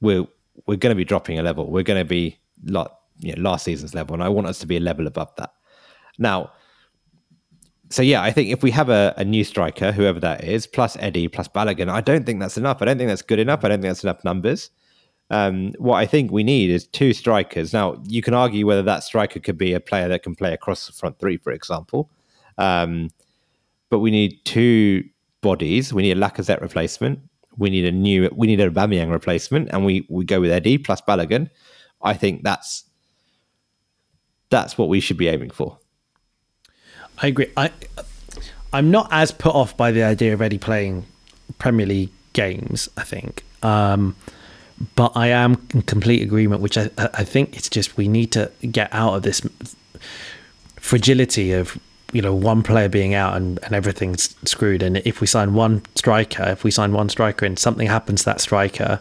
we're we're going to be dropping a level. We're going to be like you know, last season's level, and I want us to be a level above that. Now, so yeah, I think if we have a, a new striker, whoever that is, plus Eddie, plus Balogun, I don't think that's enough. I don't think that's good enough. I don't think that's enough numbers. Um, what I think we need is two strikers. Now, you can argue whether that striker could be a player that can play across the front three, for example. Um, but we need two bodies. We need a Lacazette replacement. We need a new. We need a Aubameyang replacement, and we we go with Eddie plus Balogun. I think that's that's what we should be aiming for. I agree. I I'm not as put off by the idea of Eddie playing Premier League games. I think. Um, but I am in complete agreement, which I, I think it's just we need to get out of this fragility of you know one player being out and, and everything's screwed. And if we sign one striker if we sign one striker and something happens to that striker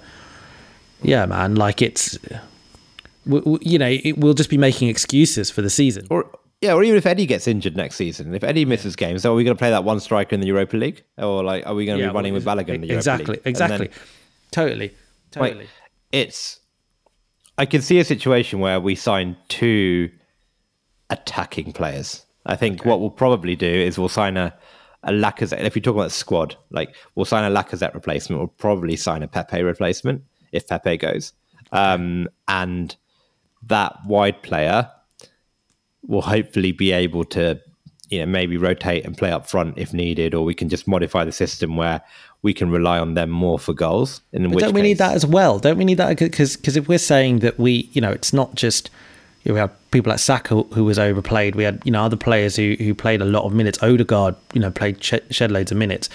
yeah man like it's you know it, we'll just be making excuses for the season. Or yeah or even if eddie gets injured next season if eddie misses games are we going to play that one striker in the europa league? Or like are we going to yeah, be running well, with Balogun in the exactly league? exactly then, totally Totally. Like, it's I can see a situation where we sign two attacking players. I think okay. what we'll probably do is we'll sign a a Lacazette. If we talk about the squad, like we'll sign a Lacazette replacement. We'll probably sign a Pepe replacement if Pepe goes, um, and that wide player will hopefully be able to, you know, maybe rotate and play up front if needed, or we can just modify the system where we can rely on them more for goals. In but don't we case, need that as well? Don't we need that because because if we're saying that we, you know, it's not just you know, we had people like Saka who was overplayed. We had you know other players who who played a lot of minutes. Odegaard, you know, played shed loads of minutes.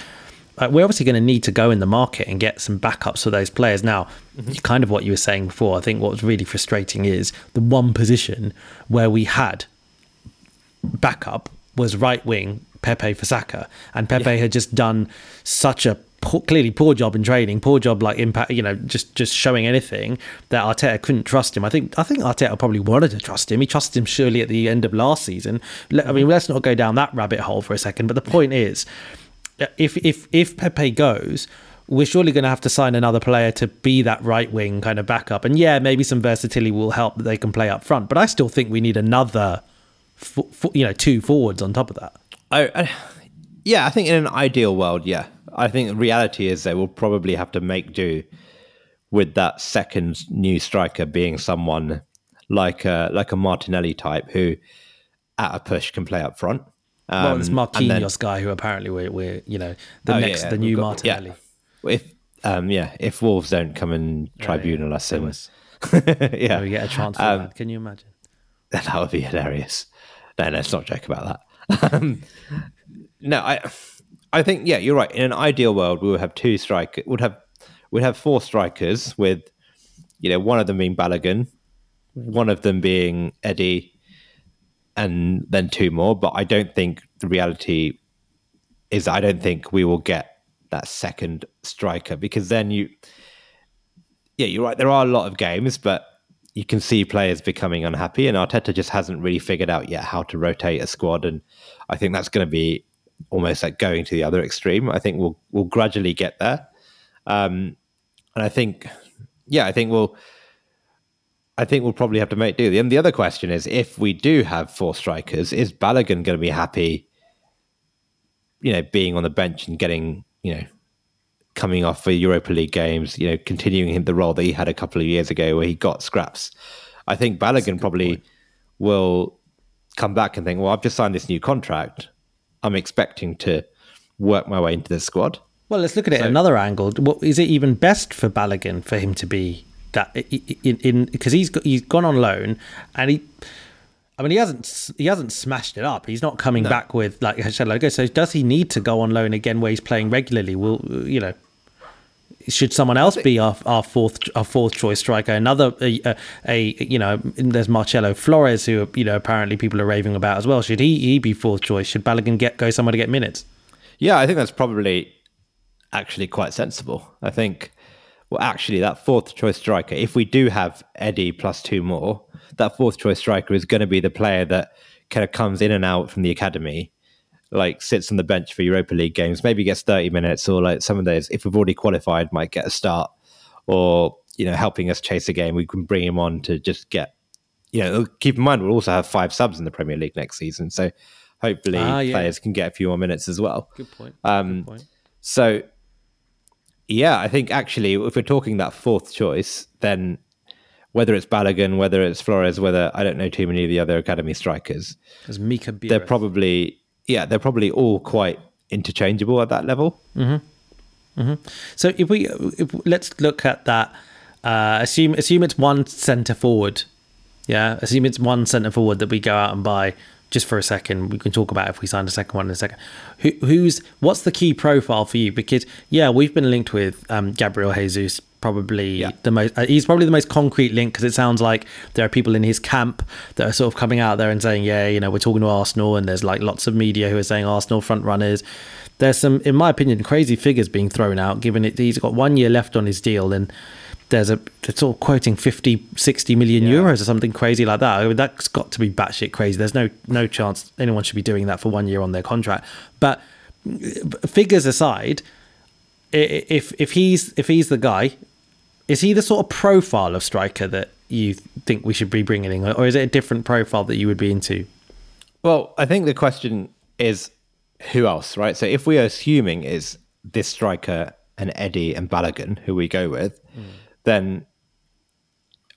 Uh, we're obviously going to need to go in the market and get some backups for those players. Now, mm-hmm. kind of what you were saying before. I think what was really frustrating is the one position where we had backup was right wing Pepe for Saka, and Pepe yeah. had just done such a poor, clearly poor job in training, poor job like impact, you know, just just showing anything that Arteta couldn't trust him. I think I think Arteta probably wanted to trust him. He trusted him surely at the end of last season. I mean, let's not go down that rabbit hole for a second. But the point is, uh, if if if Pepe goes, we're surely going to have to sign another player to be that right wing kind of backup. And yeah, maybe some versatility will help that they can play up front. But I still think we need another, you know, two forwards on top of that. I, I, yeah, I think in an ideal world, yeah, I think the reality is they will probably have to make do with that second new striker being someone like a like a Martinelli type who, at a push, can play up front. Um, well, it's Marquinhos then, guy who apparently we're, we're you know the oh, next yeah, the new got, Martinelli. Yeah. If um yeah, if Wolves don't come and tribunal yeah, us, in, yeah, we get a chance for um, that. Can you imagine? That would be hilarious. No, let's not joke about that. Um, no, I I think yeah, you're right. In an ideal world, we would have two strikers. Would have would have four strikers with, you know, one of them being Balogun, one of them being Eddie, and then two more. But I don't think the reality is I don't think we will get that second striker because then you, yeah, you're right. There are a lot of games, but you can see players becoming unhappy, and Arteta just hasn't really figured out yet how to rotate a squad, and I think that's going to be almost like going to the other extreme. I think we'll we'll gradually get there, um, and I think, yeah, I think we'll. I think we'll probably have to make do. And the other question is, if we do have four strikers, is Balogun going to be happy? You know, being on the bench and getting you know coming off for Europa League games, you know, continuing the role that he had a couple of years ago where he got scraps. I think Balogun probably point. will come back and think, well, I've just signed this new contract. I'm expecting to work my way into the squad. Well, let's look at it so, another angle. What, is it even best for Balogun for him to be that in because he's he's gone on loan and he. I mean, he hasn't he hasn't smashed it up. He's not coming no. back with like like So does he need to go on loan again where he's playing regularly? Will you know? should someone else be our, our fourth our fourth choice striker? Another a, a, you know there's Marcelo Flores who you know apparently people are raving about as well. Should he he be fourth choice? Should Balogun get go somewhere to get minutes? Yeah, I think that's probably actually quite sensible. I think well actually that fourth choice striker, if we do have Eddie plus two more, that fourth choice striker is going to be the player that kind of comes in and out from the academy like sits on the bench for Europa League games, maybe gets 30 minutes, or like some of those, if we've already qualified, might get a start, or you know, helping us chase a game, we can bring him on to just get. You know, keep in mind we'll also have five subs in the Premier League next season, so hopefully ah, yeah. players can get a few more minutes as well. Good point. Um, Good point. So, yeah, I think actually, if we're talking that fourth choice, then whether it's Balogun, whether it's Flores, whether I don't know too many of the other academy strikers, There's Mika they're probably yeah, they're probably all quite interchangeable at that level. Mm-hmm. Mm-hmm. So if we if, let's look at that. Uh, assume assume it's one centre forward. Yeah, assume it's one centre forward that we go out and buy just for a second. We can talk about if we sign a second one in a second. Who, who's what's the key profile for you? Because yeah, we've been linked with um, Gabriel Jesus probably yeah. the most uh, he's probably the most concrete link because it sounds like there are people in his camp that are sort of coming out there and saying yeah you know we're talking to arsenal and there's like lots of media who are saying arsenal front runners there's some in my opinion crazy figures being thrown out given it he's got one year left on his deal and there's a it's all quoting 50 60 million yeah. euros or something crazy like that I mean, that's got to be batshit crazy there's no no chance anyone should be doing that for one year on their contract but uh, figures aside if if he's if he's the guy is he the sort of profile of striker that you think we should be bringing in, or is it a different profile that you would be into? Well, I think the question is who else, right? So if we are assuming is this striker and Eddie and Balogun who we go with. Then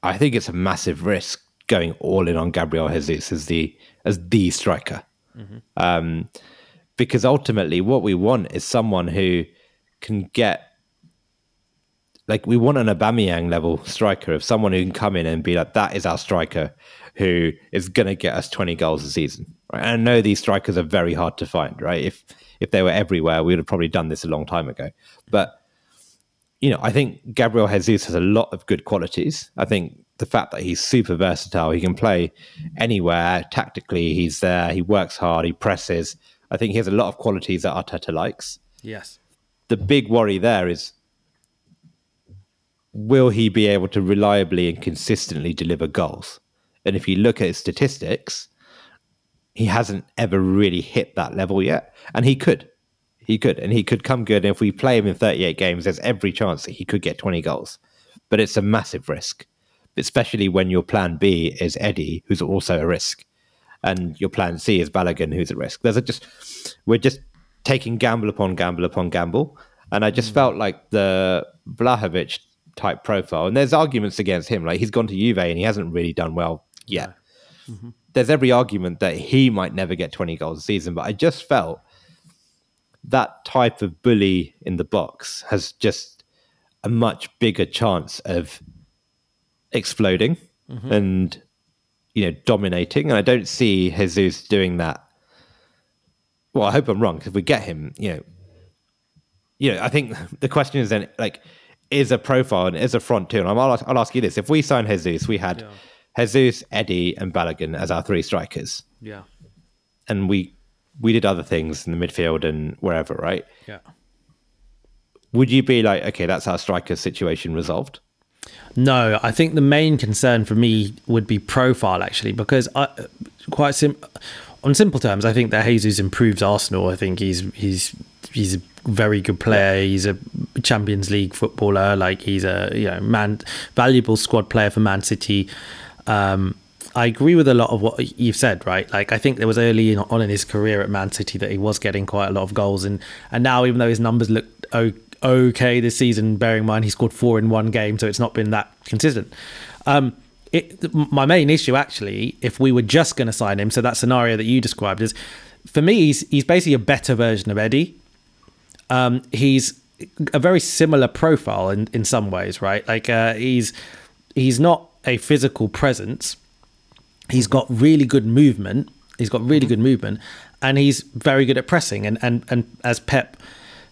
I think it's a massive risk going all in on Gabriel Jesus as the as the striker, mm-hmm. um, because ultimately what we want is someone who can get like we want an Aubameyang level striker of someone who can come in and be like that is our striker who is going to get us 20 goals a season. Right? And I know these strikers are very hard to find, right? If if they were everywhere, we would have probably done this a long time ago. But you know, I think Gabriel Jesus has a lot of good qualities. I think the fact that he's super versatile, he can play anywhere tactically, he's there, he works hard, he presses. I think he has a lot of qualities that Arteta likes. Yes. The big worry there is will he be able to reliably and consistently deliver goals? And if you look at his statistics, he hasn't ever really hit that level yet. And he could. He could. And he could come good. And if we play him in 38 games, there's every chance that he could get 20 goals. But it's a massive risk, especially when your plan B is Eddie, who's also a risk. And your plan C is Balogun, who's a risk. There's a just, we're just taking gamble upon gamble upon gamble. And I just mm. felt like the Vlahovic type profile. And there's arguments against him. Like he's gone to Juve and he hasn't really done well yet. Mm-hmm. There's every argument that he might never get 20 goals a season, but I just felt that type of bully in the box has just a much bigger chance of exploding mm-hmm. and you know dominating. And I don't see Jesus doing that. Well, I hope I'm wrong because if we get him, you know, you know, I think the question is then like is a profile and is a front two. And I'll, I'll ask you this: If we sign Jesus, we had yeah. Jesus, Eddie, and Balogun as our three strikers. Yeah. And we we did other things in the midfield and wherever, right? Yeah. Would you be like, okay, that's our striker situation resolved? No, I think the main concern for me would be profile actually, because I quite sim on simple terms, I think that Jesus improves Arsenal. I think he's he's he's a very good player. He's a Champions League footballer. Like he's a you know man valuable squad player for Man City. Um, I agree with a lot of what you've said, right? Like I think there was early on in his career at Man City that he was getting quite a lot of goals, and and now even though his numbers look okay this season, bearing in mind he scored four in one game, so it's not been that consistent. Um, it, my main issue actually, if we were just going to sign him, so that scenario that you described is, for me, he's he's basically a better version of Eddie. Um, he's a very similar profile in in some ways, right? Like uh, he's he's not a physical presence He's got really good movement. He's got really mm-hmm. good movement, and he's very good at pressing. And and and as Pep,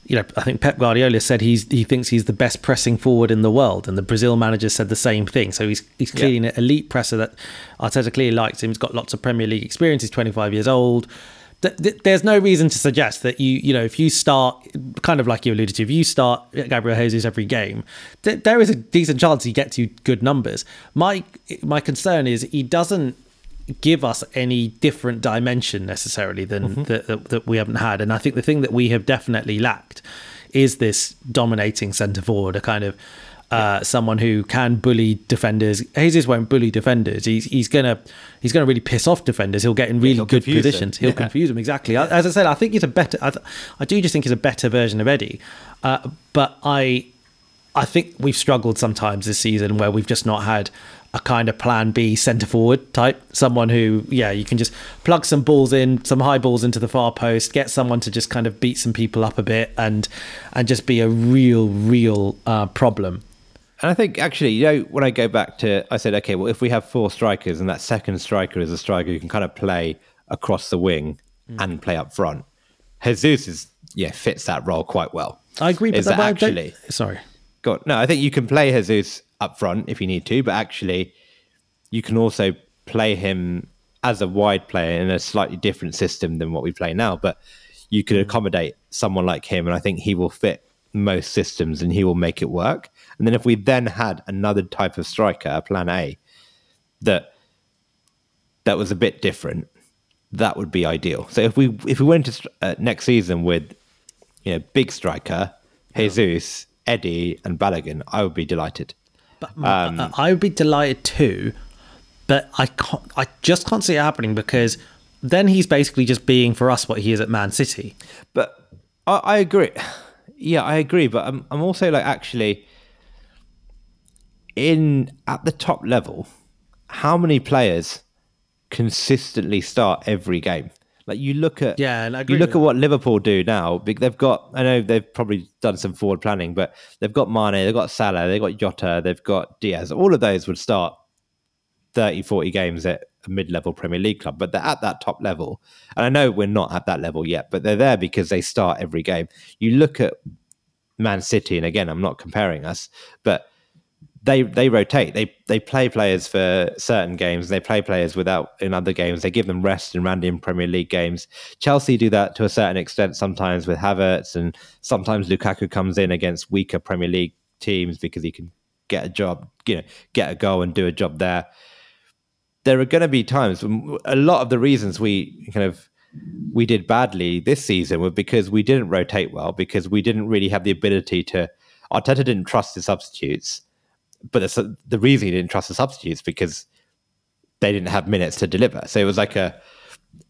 you know, I think Pep Guardiola said he's he thinks he's the best pressing forward in the world, and the Brazil manager said the same thing. So he's he's clearly yeah. an elite presser that Arteta clearly likes him. He's got lots of Premier League experience. He's 25 years old. There's no reason to suggest that you, you know, if you start kind of like you alluded to, if you start Gabriel Jesus every game, there is a decent chance he gets you good numbers. My my concern is he doesn't give us any different dimension necessarily than mm-hmm. that, that we haven't had. And I think the thing that we have definitely lacked is this dominating centre forward, a kind of uh, someone who can bully defenders. Jesus won't bully defenders. He's he's gonna he's gonna really piss off defenders. He'll get in really yeah, good positions. Them. He'll yeah. confuse them exactly. As I said, I think he's a better. I, I do just think he's a better version of Eddie. Uh, but I I think we've struggled sometimes this season where we've just not had a kind of plan B centre forward type, someone who, yeah, you can just plug some balls in, some high balls into the far post, get someone to just kind of beat some people up a bit, and and just be a real, real uh, problem. And I think actually, you know, when I go back to, I said, okay, well, if we have four strikers and that second striker is a striker who can kind of play across the wing mm. and play up front, Jesus is yeah fits that role quite well. I agree, but that actually, sorry, God, no, I think you can play Jesus up front if you need to, but actually, you can also play him as a wide player in a slightly different system than what we play now. But you could mm. accommodate someone like him, and I think he will fit most systems and he will make it work. And then if we then had another type of striker, a plan A, that that was a bit different, that would be ideal. So if we if we went to uh, next season with you know big striker, Jesus, Eddie, and Balogun, I would be delighted. Um, I would be delighted too, but I can't. I just can't see it happening because then he's basically just being for us what he is at Man City. But I, I agree. Yeah, I agree. But I'm, I'm also like actually in at the top level. How many players consistently start every game? Like you look at Yeah, and I agree you look at what Liverpool do now. They've got I know they've probably done some forward planning, but they've got Mane, they've got Salah, they've got Jota, they've got Diaz. All of those would start 30, 40 games at a mid-level Premier League club, but they're at that top level. And I know we're not at that level yet, but they're there because they start every game. You look at Man City, and again, I'm not comparing us, but they they rotate. They they play players for certain games. They play players without in other games. They give them rest in random Premier League games. Chelsea do that to a certain extent sometimes with Havertz, and sometimes Lukaku comes in against weaker Premier League teams because he can get a job, you know, get a goal and do a job there. There are going to be times a lot of the reasons we kind of we did badly this season were because we didn't rotate well because we didn't really have the ability to. Arteta didn't trust his substitutes but the, the reason he didn't trust the substitutes because they didn't have minutes to deliver. So it was like a,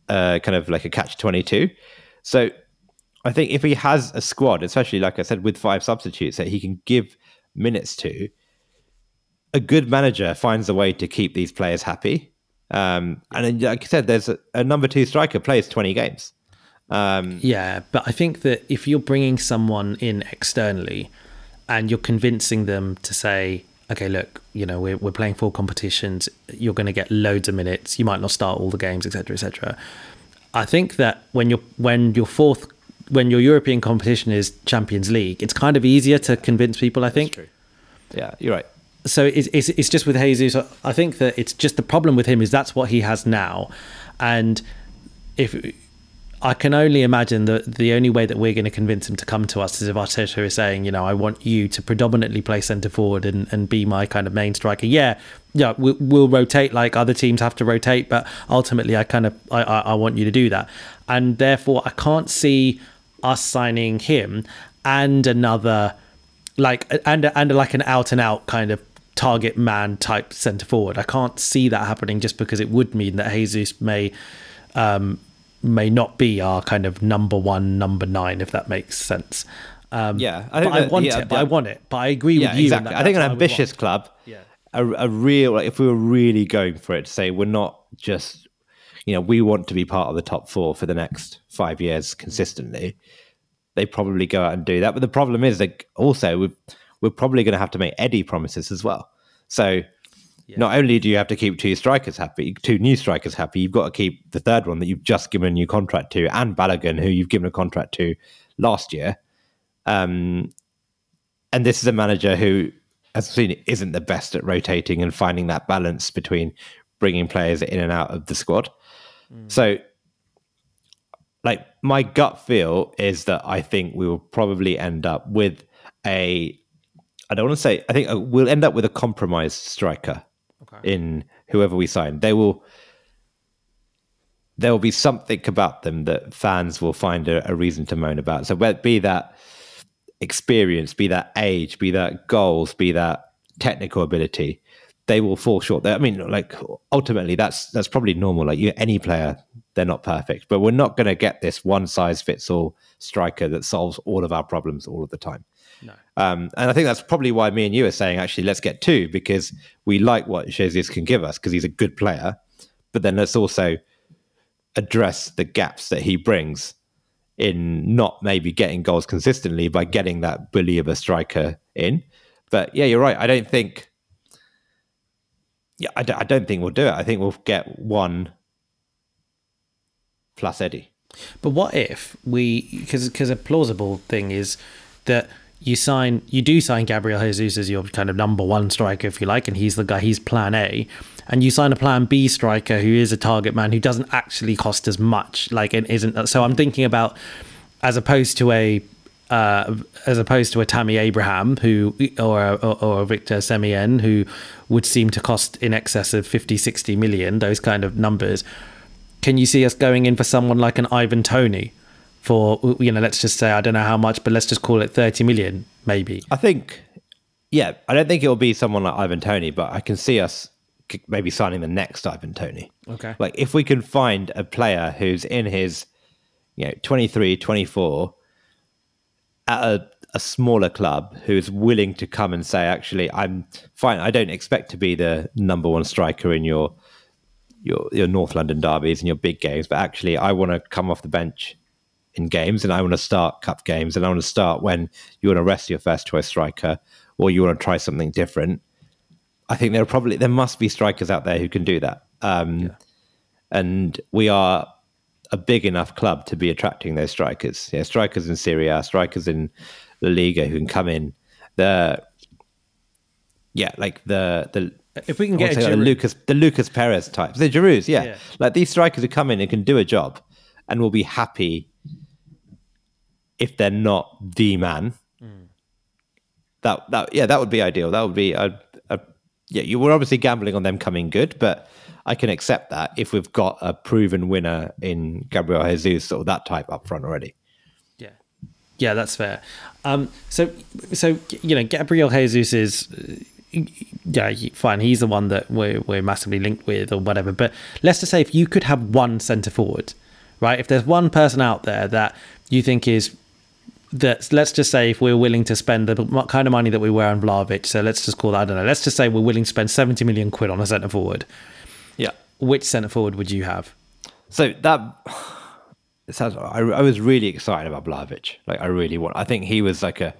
a kind of like a catch twenty two. So I think if he has a squad, especially like I said, with five substitutes that he can give minutes to, a good manager finds a way to keep these players happy. Um, and like I said, there's a, a number two striker plays twenty games. Um, Yeah, but I think that if you're bringing someone in externally and you're convincing them to say, okay, look, you know, we're, we're playing four competitions, you're going to get loads of minutes, you might not start all the games, etc., etc. I think that when you're when your fourth when your European competition is Champions League, it's kind of easier to convince people. I think yeah, you're right. so it's, it's, it's just with Jesus. I think that it's just the problem with him is that's what he has now, and if I can only imagine that the only way that we're going to convince him to come to us is if Arteta is saying, you know, I want you to predominantly play centre forward and, and be my kind of main striker. Yeah, yeah, we'll, we'll rotate like other teams have to rotate, but ultimately, I kind of I, I, I want you to do that, and therefore I can't see us signing him and another like and and like an out and out kind of target man type centre forward. I can't see that happening just because it would mean that Jesus may um, may not be our kind of number one, number nine, if that makes sense. Um, Yeah, I think but I want yeah, it. But I want it. But I agree yeah, with you. exactly. that I think an that's what I would ambitious club, Yeah. a, a real like if we were really going for it, to say we're not just, you know, we want to be part of the top four for the next five years consistently. They probably go out and do that, but the problem is like also we've, we're probably going to have to make Eddie promises as well. So. Not only do you have to keep two strikers happy, two new strikers happy, you've got to keep the third one that you've just given a new contract to, and Balogun, who you've given a contract to last year. Um, and this is a manager who, as I've seen, isn't the best at rotating and finding that balance between bringing players in and out of the squad. So, like, my gut feel is that I think we will probably end up with a. I don't want to say. I think we'll end up with a compromised striker in whoever we sign. They will. There will be something about them that fans will find a, a reason to moan about. So, whether be that experience, be that age, be that goals, be that technical ability, they will fall short. I mean, like ultimately, that's that's probably normal. Like you, any player, they're not perfect, but we're not going to get this one size fits all striker that solves all of our problems all of the time. No. Um, and I think that's probably why me and you are saying actually let's get two because we like what Jesus can give us because he's a good player, but then let's also address the gaps that he brings in not maybe getting goals consistently by getting that bully of a striker in. But yeah, you're right. I don't think. Yeah, I don't, I don't think we'll do it. I think we'll get one plus Eddie. But what if we because because a plausible thing is that you sign you do sign Gabriel Jesus as your kind of number one striker if you like, and he's the guy he's plan A, and you sign a plan B striker who is a target man who doesn't actually cost as much, like it isn't. So I'm thinking about as opposed to a uh, as opposed to a Tammy Abraham who or a, or, a Victor Osimhen who would seem to cost in excess of 50 60 million those kind of numbers can you see us going in for someone like an Ivan Toney for you know let's just say I don't know how much but let's just call it 30 million maybe I think, yeah, I don't think it will be someone like Ivan Toney, but I can see us maybe signing the next Ivan Toney. Okay. Like if we can find a player who's in his, you know, 23, 24 at a, a smaller club who's willing to come and say, actually, I'm fine. I don't expect to be the number one striker in your your your North London derbies and your big games, but actually, I want to come off the bench in games and I want to start cup games and I want to start when you want to rest your first choice striker or you want to try something different. I think there are probably there must be strikers out there who can do that. Um, yeah. And we are a big enough club to be attracting those strikers. Yeah, strikers in Serie A, strikers in La Liga who can come in. The yeah, like the the if we can get like the Lucas the Lucas Perez types, the Giroud's, yeah. yeah, like these strikers who come in and can do a job and will be happy if they're not the man. Mm. That that yeah, that would be ideal. That would be a, a yeah. You were obviously gambling on them coming good, but I can accept that if we've got a proven winner in Gabriel Jesus or that type up front already. Yeah, yeah, that's fair. Um, so so you know, Gabriel Jesus is yeah, fine. He's the one that we're we're massively linked with, or whatever. But let's just say if you could have one centre forward, right? If there's one person out there that you think is that, let's just say if we're willing to spend the kind of money that we were on Vlahovic, so let's just call that, I don't know. Let's just say we're willing to spend seventy million quid on a centre forward. Yeah. Which centre forward would you have? So that. It sounds. I, I was really excited about Vlahovic. Like I really want. I think he was like a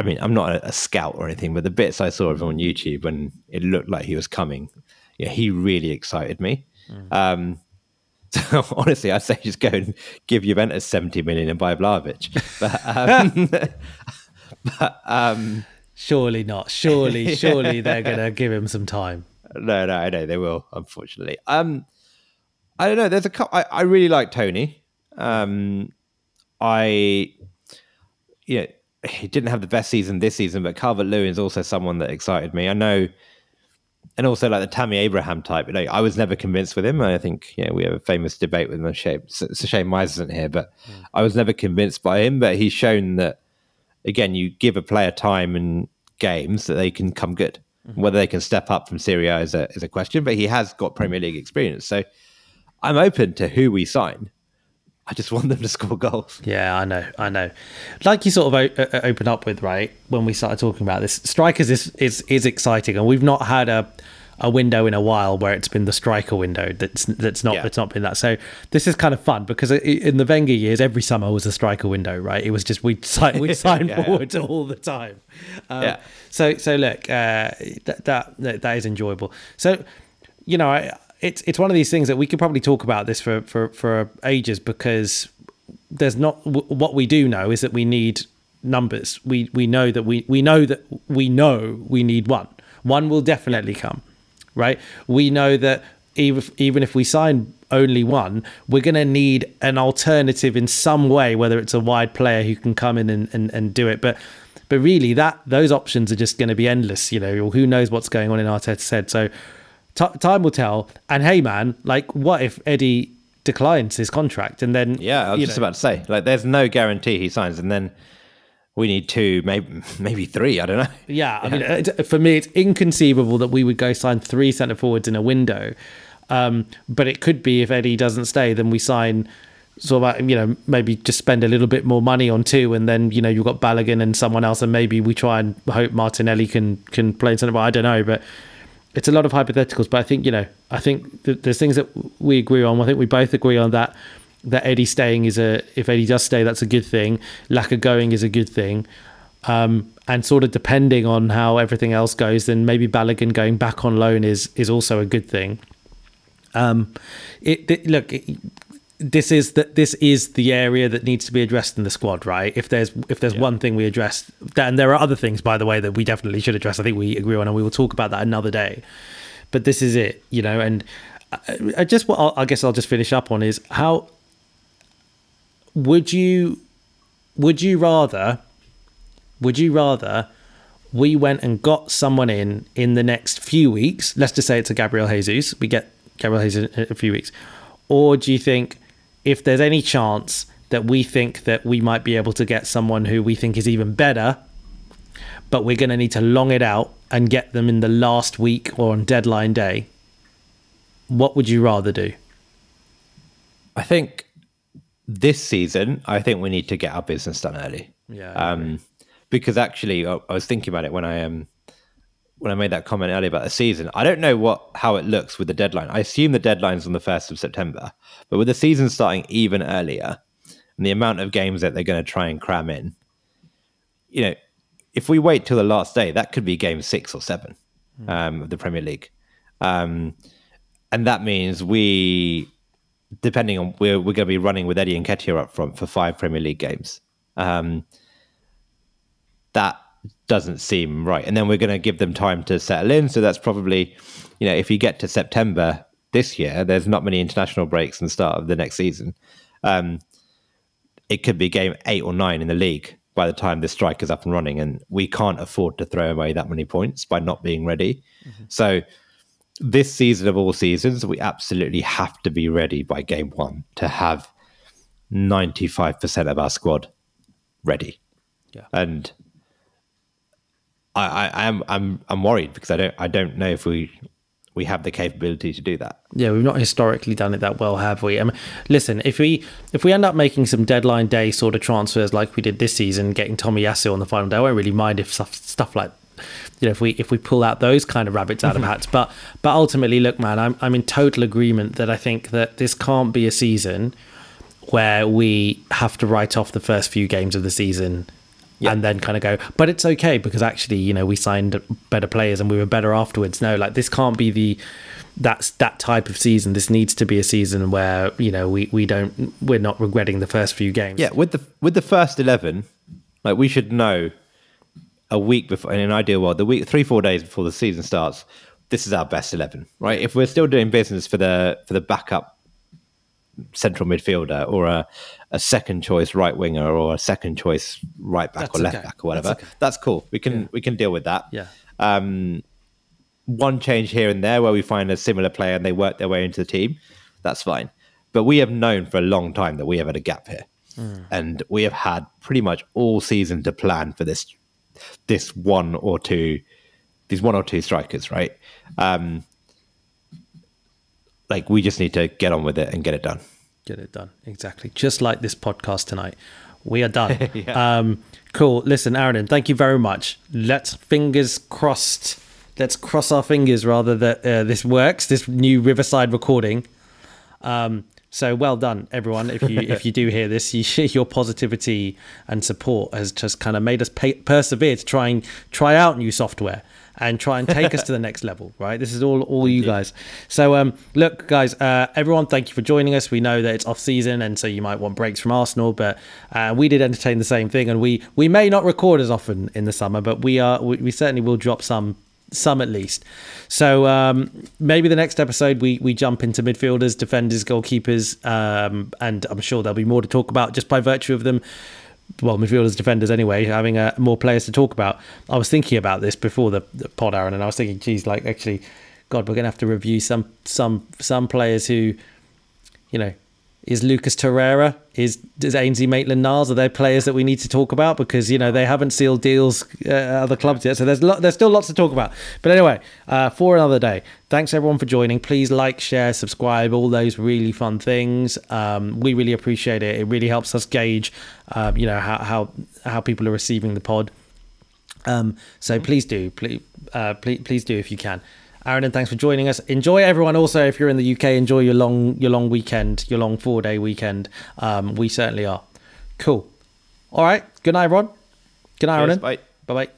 I mean, I'm not a, a, scout or anything, but the bits I saw of him on YouTube when it looked like he was coming, yeah, he really excited me. Mm. Um, so honestly, I'd say just go and give Juventus 70 million and buy Vlahovic. But, um, but um, surely not. Surely, surely they're going to give him some time. No, no, I know they will. Unfortunately, um, I don't know. There's a couple. I, I really like Toney. Um, I, yeah he didn't have the best season this season, but Calvert Lewin is also someone that excited me. I know, and also like the Tammy Abraham type. You know, I was never convinced with him. I think know we have a famous debate with him. It's a shame Mize isn't here, but mm. I was never convinced by him. But he's shown that again, you give a player time and games that they can come good. Mm-hmm. Whether they can step up from Serie A is a is a question, but he has got Premier League experience, so I'm open to who we sign. I just want them to score goals. Yeah, I know, I know. Like you sort of o- o- open up with right when we started talking about this, strikers is is is exciting, and we've not had a a window in a while where it's been the striker window that's that's not yeah. that's not been that. So this is kind of fun because in the Wenger years, every summer was a striker window, right? It was just we sign we sign yeah, forward all the time. Um, yeah. So so look, uh, that, that that is enjoyable. So you know, I it's it's one of these things that we could probably talk about this for for for ages because there's not what we do know is that we need numbers. We we know that we we know that we know we need one. One will definitely come, right? We know that even even if we sign only one, we're going to need an alternative in some way, whether it's a wide player who can come in and, and, and do it. But but really, that those options are just going to be endless. You know, who knows what's going on in Arteta's head? So T- time will tell. And hey, man, like, what if Eddie declines his contract and then? Yeah, I was just know, about to say, like, there's no guarantee he signs, and then we need two, maybe maybe three. I don't know. Yeah, I mean, for me, it's inconceivable that we would go sign three centre forwards in a window. Um, but it could be if Eddie doesn't stay, then we sign sort of you know maybe just spend a little bit more money on two, and then you know you've got Balogun and someone else, and maybe we try and hope Martinelli can can play in centre. For I don't know, but it's a lot of hypotheticals, but I think you know, I think there's things that we agree on. I think we both agree on that. That Eddie staying is a if Eddie does stay, that's a good thing. Laka going is a good thing. Um, and sort of depending on how everything else goes, then maybe Balogun going back on loan is is also a good thing. Um, it, it look, it, this is that this is the area that needs to be addressed in the squad, right? If there's if there's yeah. one thing we address, and there are other things, by the way, that we definitely should address. I think we agree on, and we will talk about that another day. But this is it, you know. And I, I just what I'll, I guess I'll just finish up on is how would you would you rather would you rather we went and got someone in in the next few weeks? Let's just say it's a Gabriel Jesus. We get Gabriel Jesus in a few weeks, or do you think? If there's any chance that we think that we might be able to get someone who we think is even better but we're going to need to long it out and get them in the last week or on deadline day, what would you rather do? I think this season, I think we need to get our business done early. Yeah. Um, because actually, I, I was thinking about it when I um when I made that comment earlier about the season. I don't know what how it looks with the deadline. I assume the deadline's on the first of September, but with the season starting even earlier and the amount of games that they're going to try and cram in, you know, if we wait till the last day, that could be game six or seven um, of the Premier League, um, and that means we, depending on we're we're going to be running with Eddie and Nketiah up front for five Premier League games. Um, that doesn't seem right. And then we're going to give them time to settle in. So that's probably, you know, if you get to September this year, there's not many international breaks and start of the next season. Um, it could be game eight or nine in the league by the time the strike is up and running, and we can't afford to throw away that many points by not being ready. Mm-hmm. So this season of all seasons, we absolutely have to be ready by game one to have 95% of our squad ready. Yeah. And I, I am I'm I'm worried because I don't I don't know if we we have the capability to do that. Yeah, we've not historically done it that well, have we? I mean, listen, if we if we end up making some deadline day sort of transfers like we did this season, getting Tomiyasu on the final day, I won't really mind if stuff stuff like you know if we if we pull out those kind of rabbits out of mm-hmm. hats. But but ultimately, look, man, I'm I'm in total agreement that I think that this can't be a season where we have to write off the first few games of the season yeah. and then kind of go, but it's okay because actually, you know, we signed better players and we were better afterwards. No, like this can't be the that's that type of season. This needs to be a season where you know we we don't we're not regretting the first few games. Yeah, with the with the first eleven, like we should know a week before in an ideal world, the week three four days before the season starts. This is our best eleven, right? If we're still doing business for the for the backup central midfielder or a, a second choice right winger or a second choice right back That's or left okay. back or whatever. That's, okay. That's, cool. We can yeah. we can deal with that. Yeah. Um, one change here and there where we find a similar player and they work their way into the team. That's fine. But we have known for a long time that we have had a gap here, mm. and we have had pretty much all season to plan for this this one or two these one or two strikers, right? Um, like we just need to get on with it and get it done. Get it done. Exactly. Just like this podcast tonight. We are done. yeah. um, cool. Listen, Aaron, thank you very much. Let's fingers crossed. Let's cross our fingers rather that uh, this works. This new Riverside recording. Um, so well done, everyone. If you if you do hear this, you, your positivity and support has just kind of made us pay, persevere to try and try out new software and try and take us to the next level, right? This is all all you guys. So um, look, guys, uh, everyone, thank you for joining us. We know that it's off season, and so you might want breaks from Arsenal, but uh, we did entertain the same thing, and we we may not record as often in the summer, but we are we, we certainly will drop some some at least. So um, maybe the next episode we we jump into midfielders, defenders, goalkeepers, um, and I'm sure there'll be more to talk about just by virtue of them well, midfielders, defenders anyway, having uh, more players to talk about. I was thinking about this before the, the pod, Aaron, and I was thinking, geez, like actually, God, we're going to have to review some some some players who, you know, is Lucas Torreira, is is Ainsley Maitland-Niles? Are there players that we need to talk about because you know they haven't sealed deals uh, other clubs yet? So there's lo- there's still lots to talk about. But anyway, uh, for another day. Thanks everyone for joining. Please like, share, subscribe, all those really fun things. Um, we really appreciate it. It really helps us gauge, uh, you know, how how how people are receiving the pod. Um, so please do, please, uh, please, please do if you can. Aaron, and thanks for joining us. Enjoy everyone. Also, if you're in the UK, enjoy your long your long weekend, your long four day weekend. Um, we certainly are. Cool. All right. Good night, everyone. Good night, Aaron. Bye. Bye. Bye.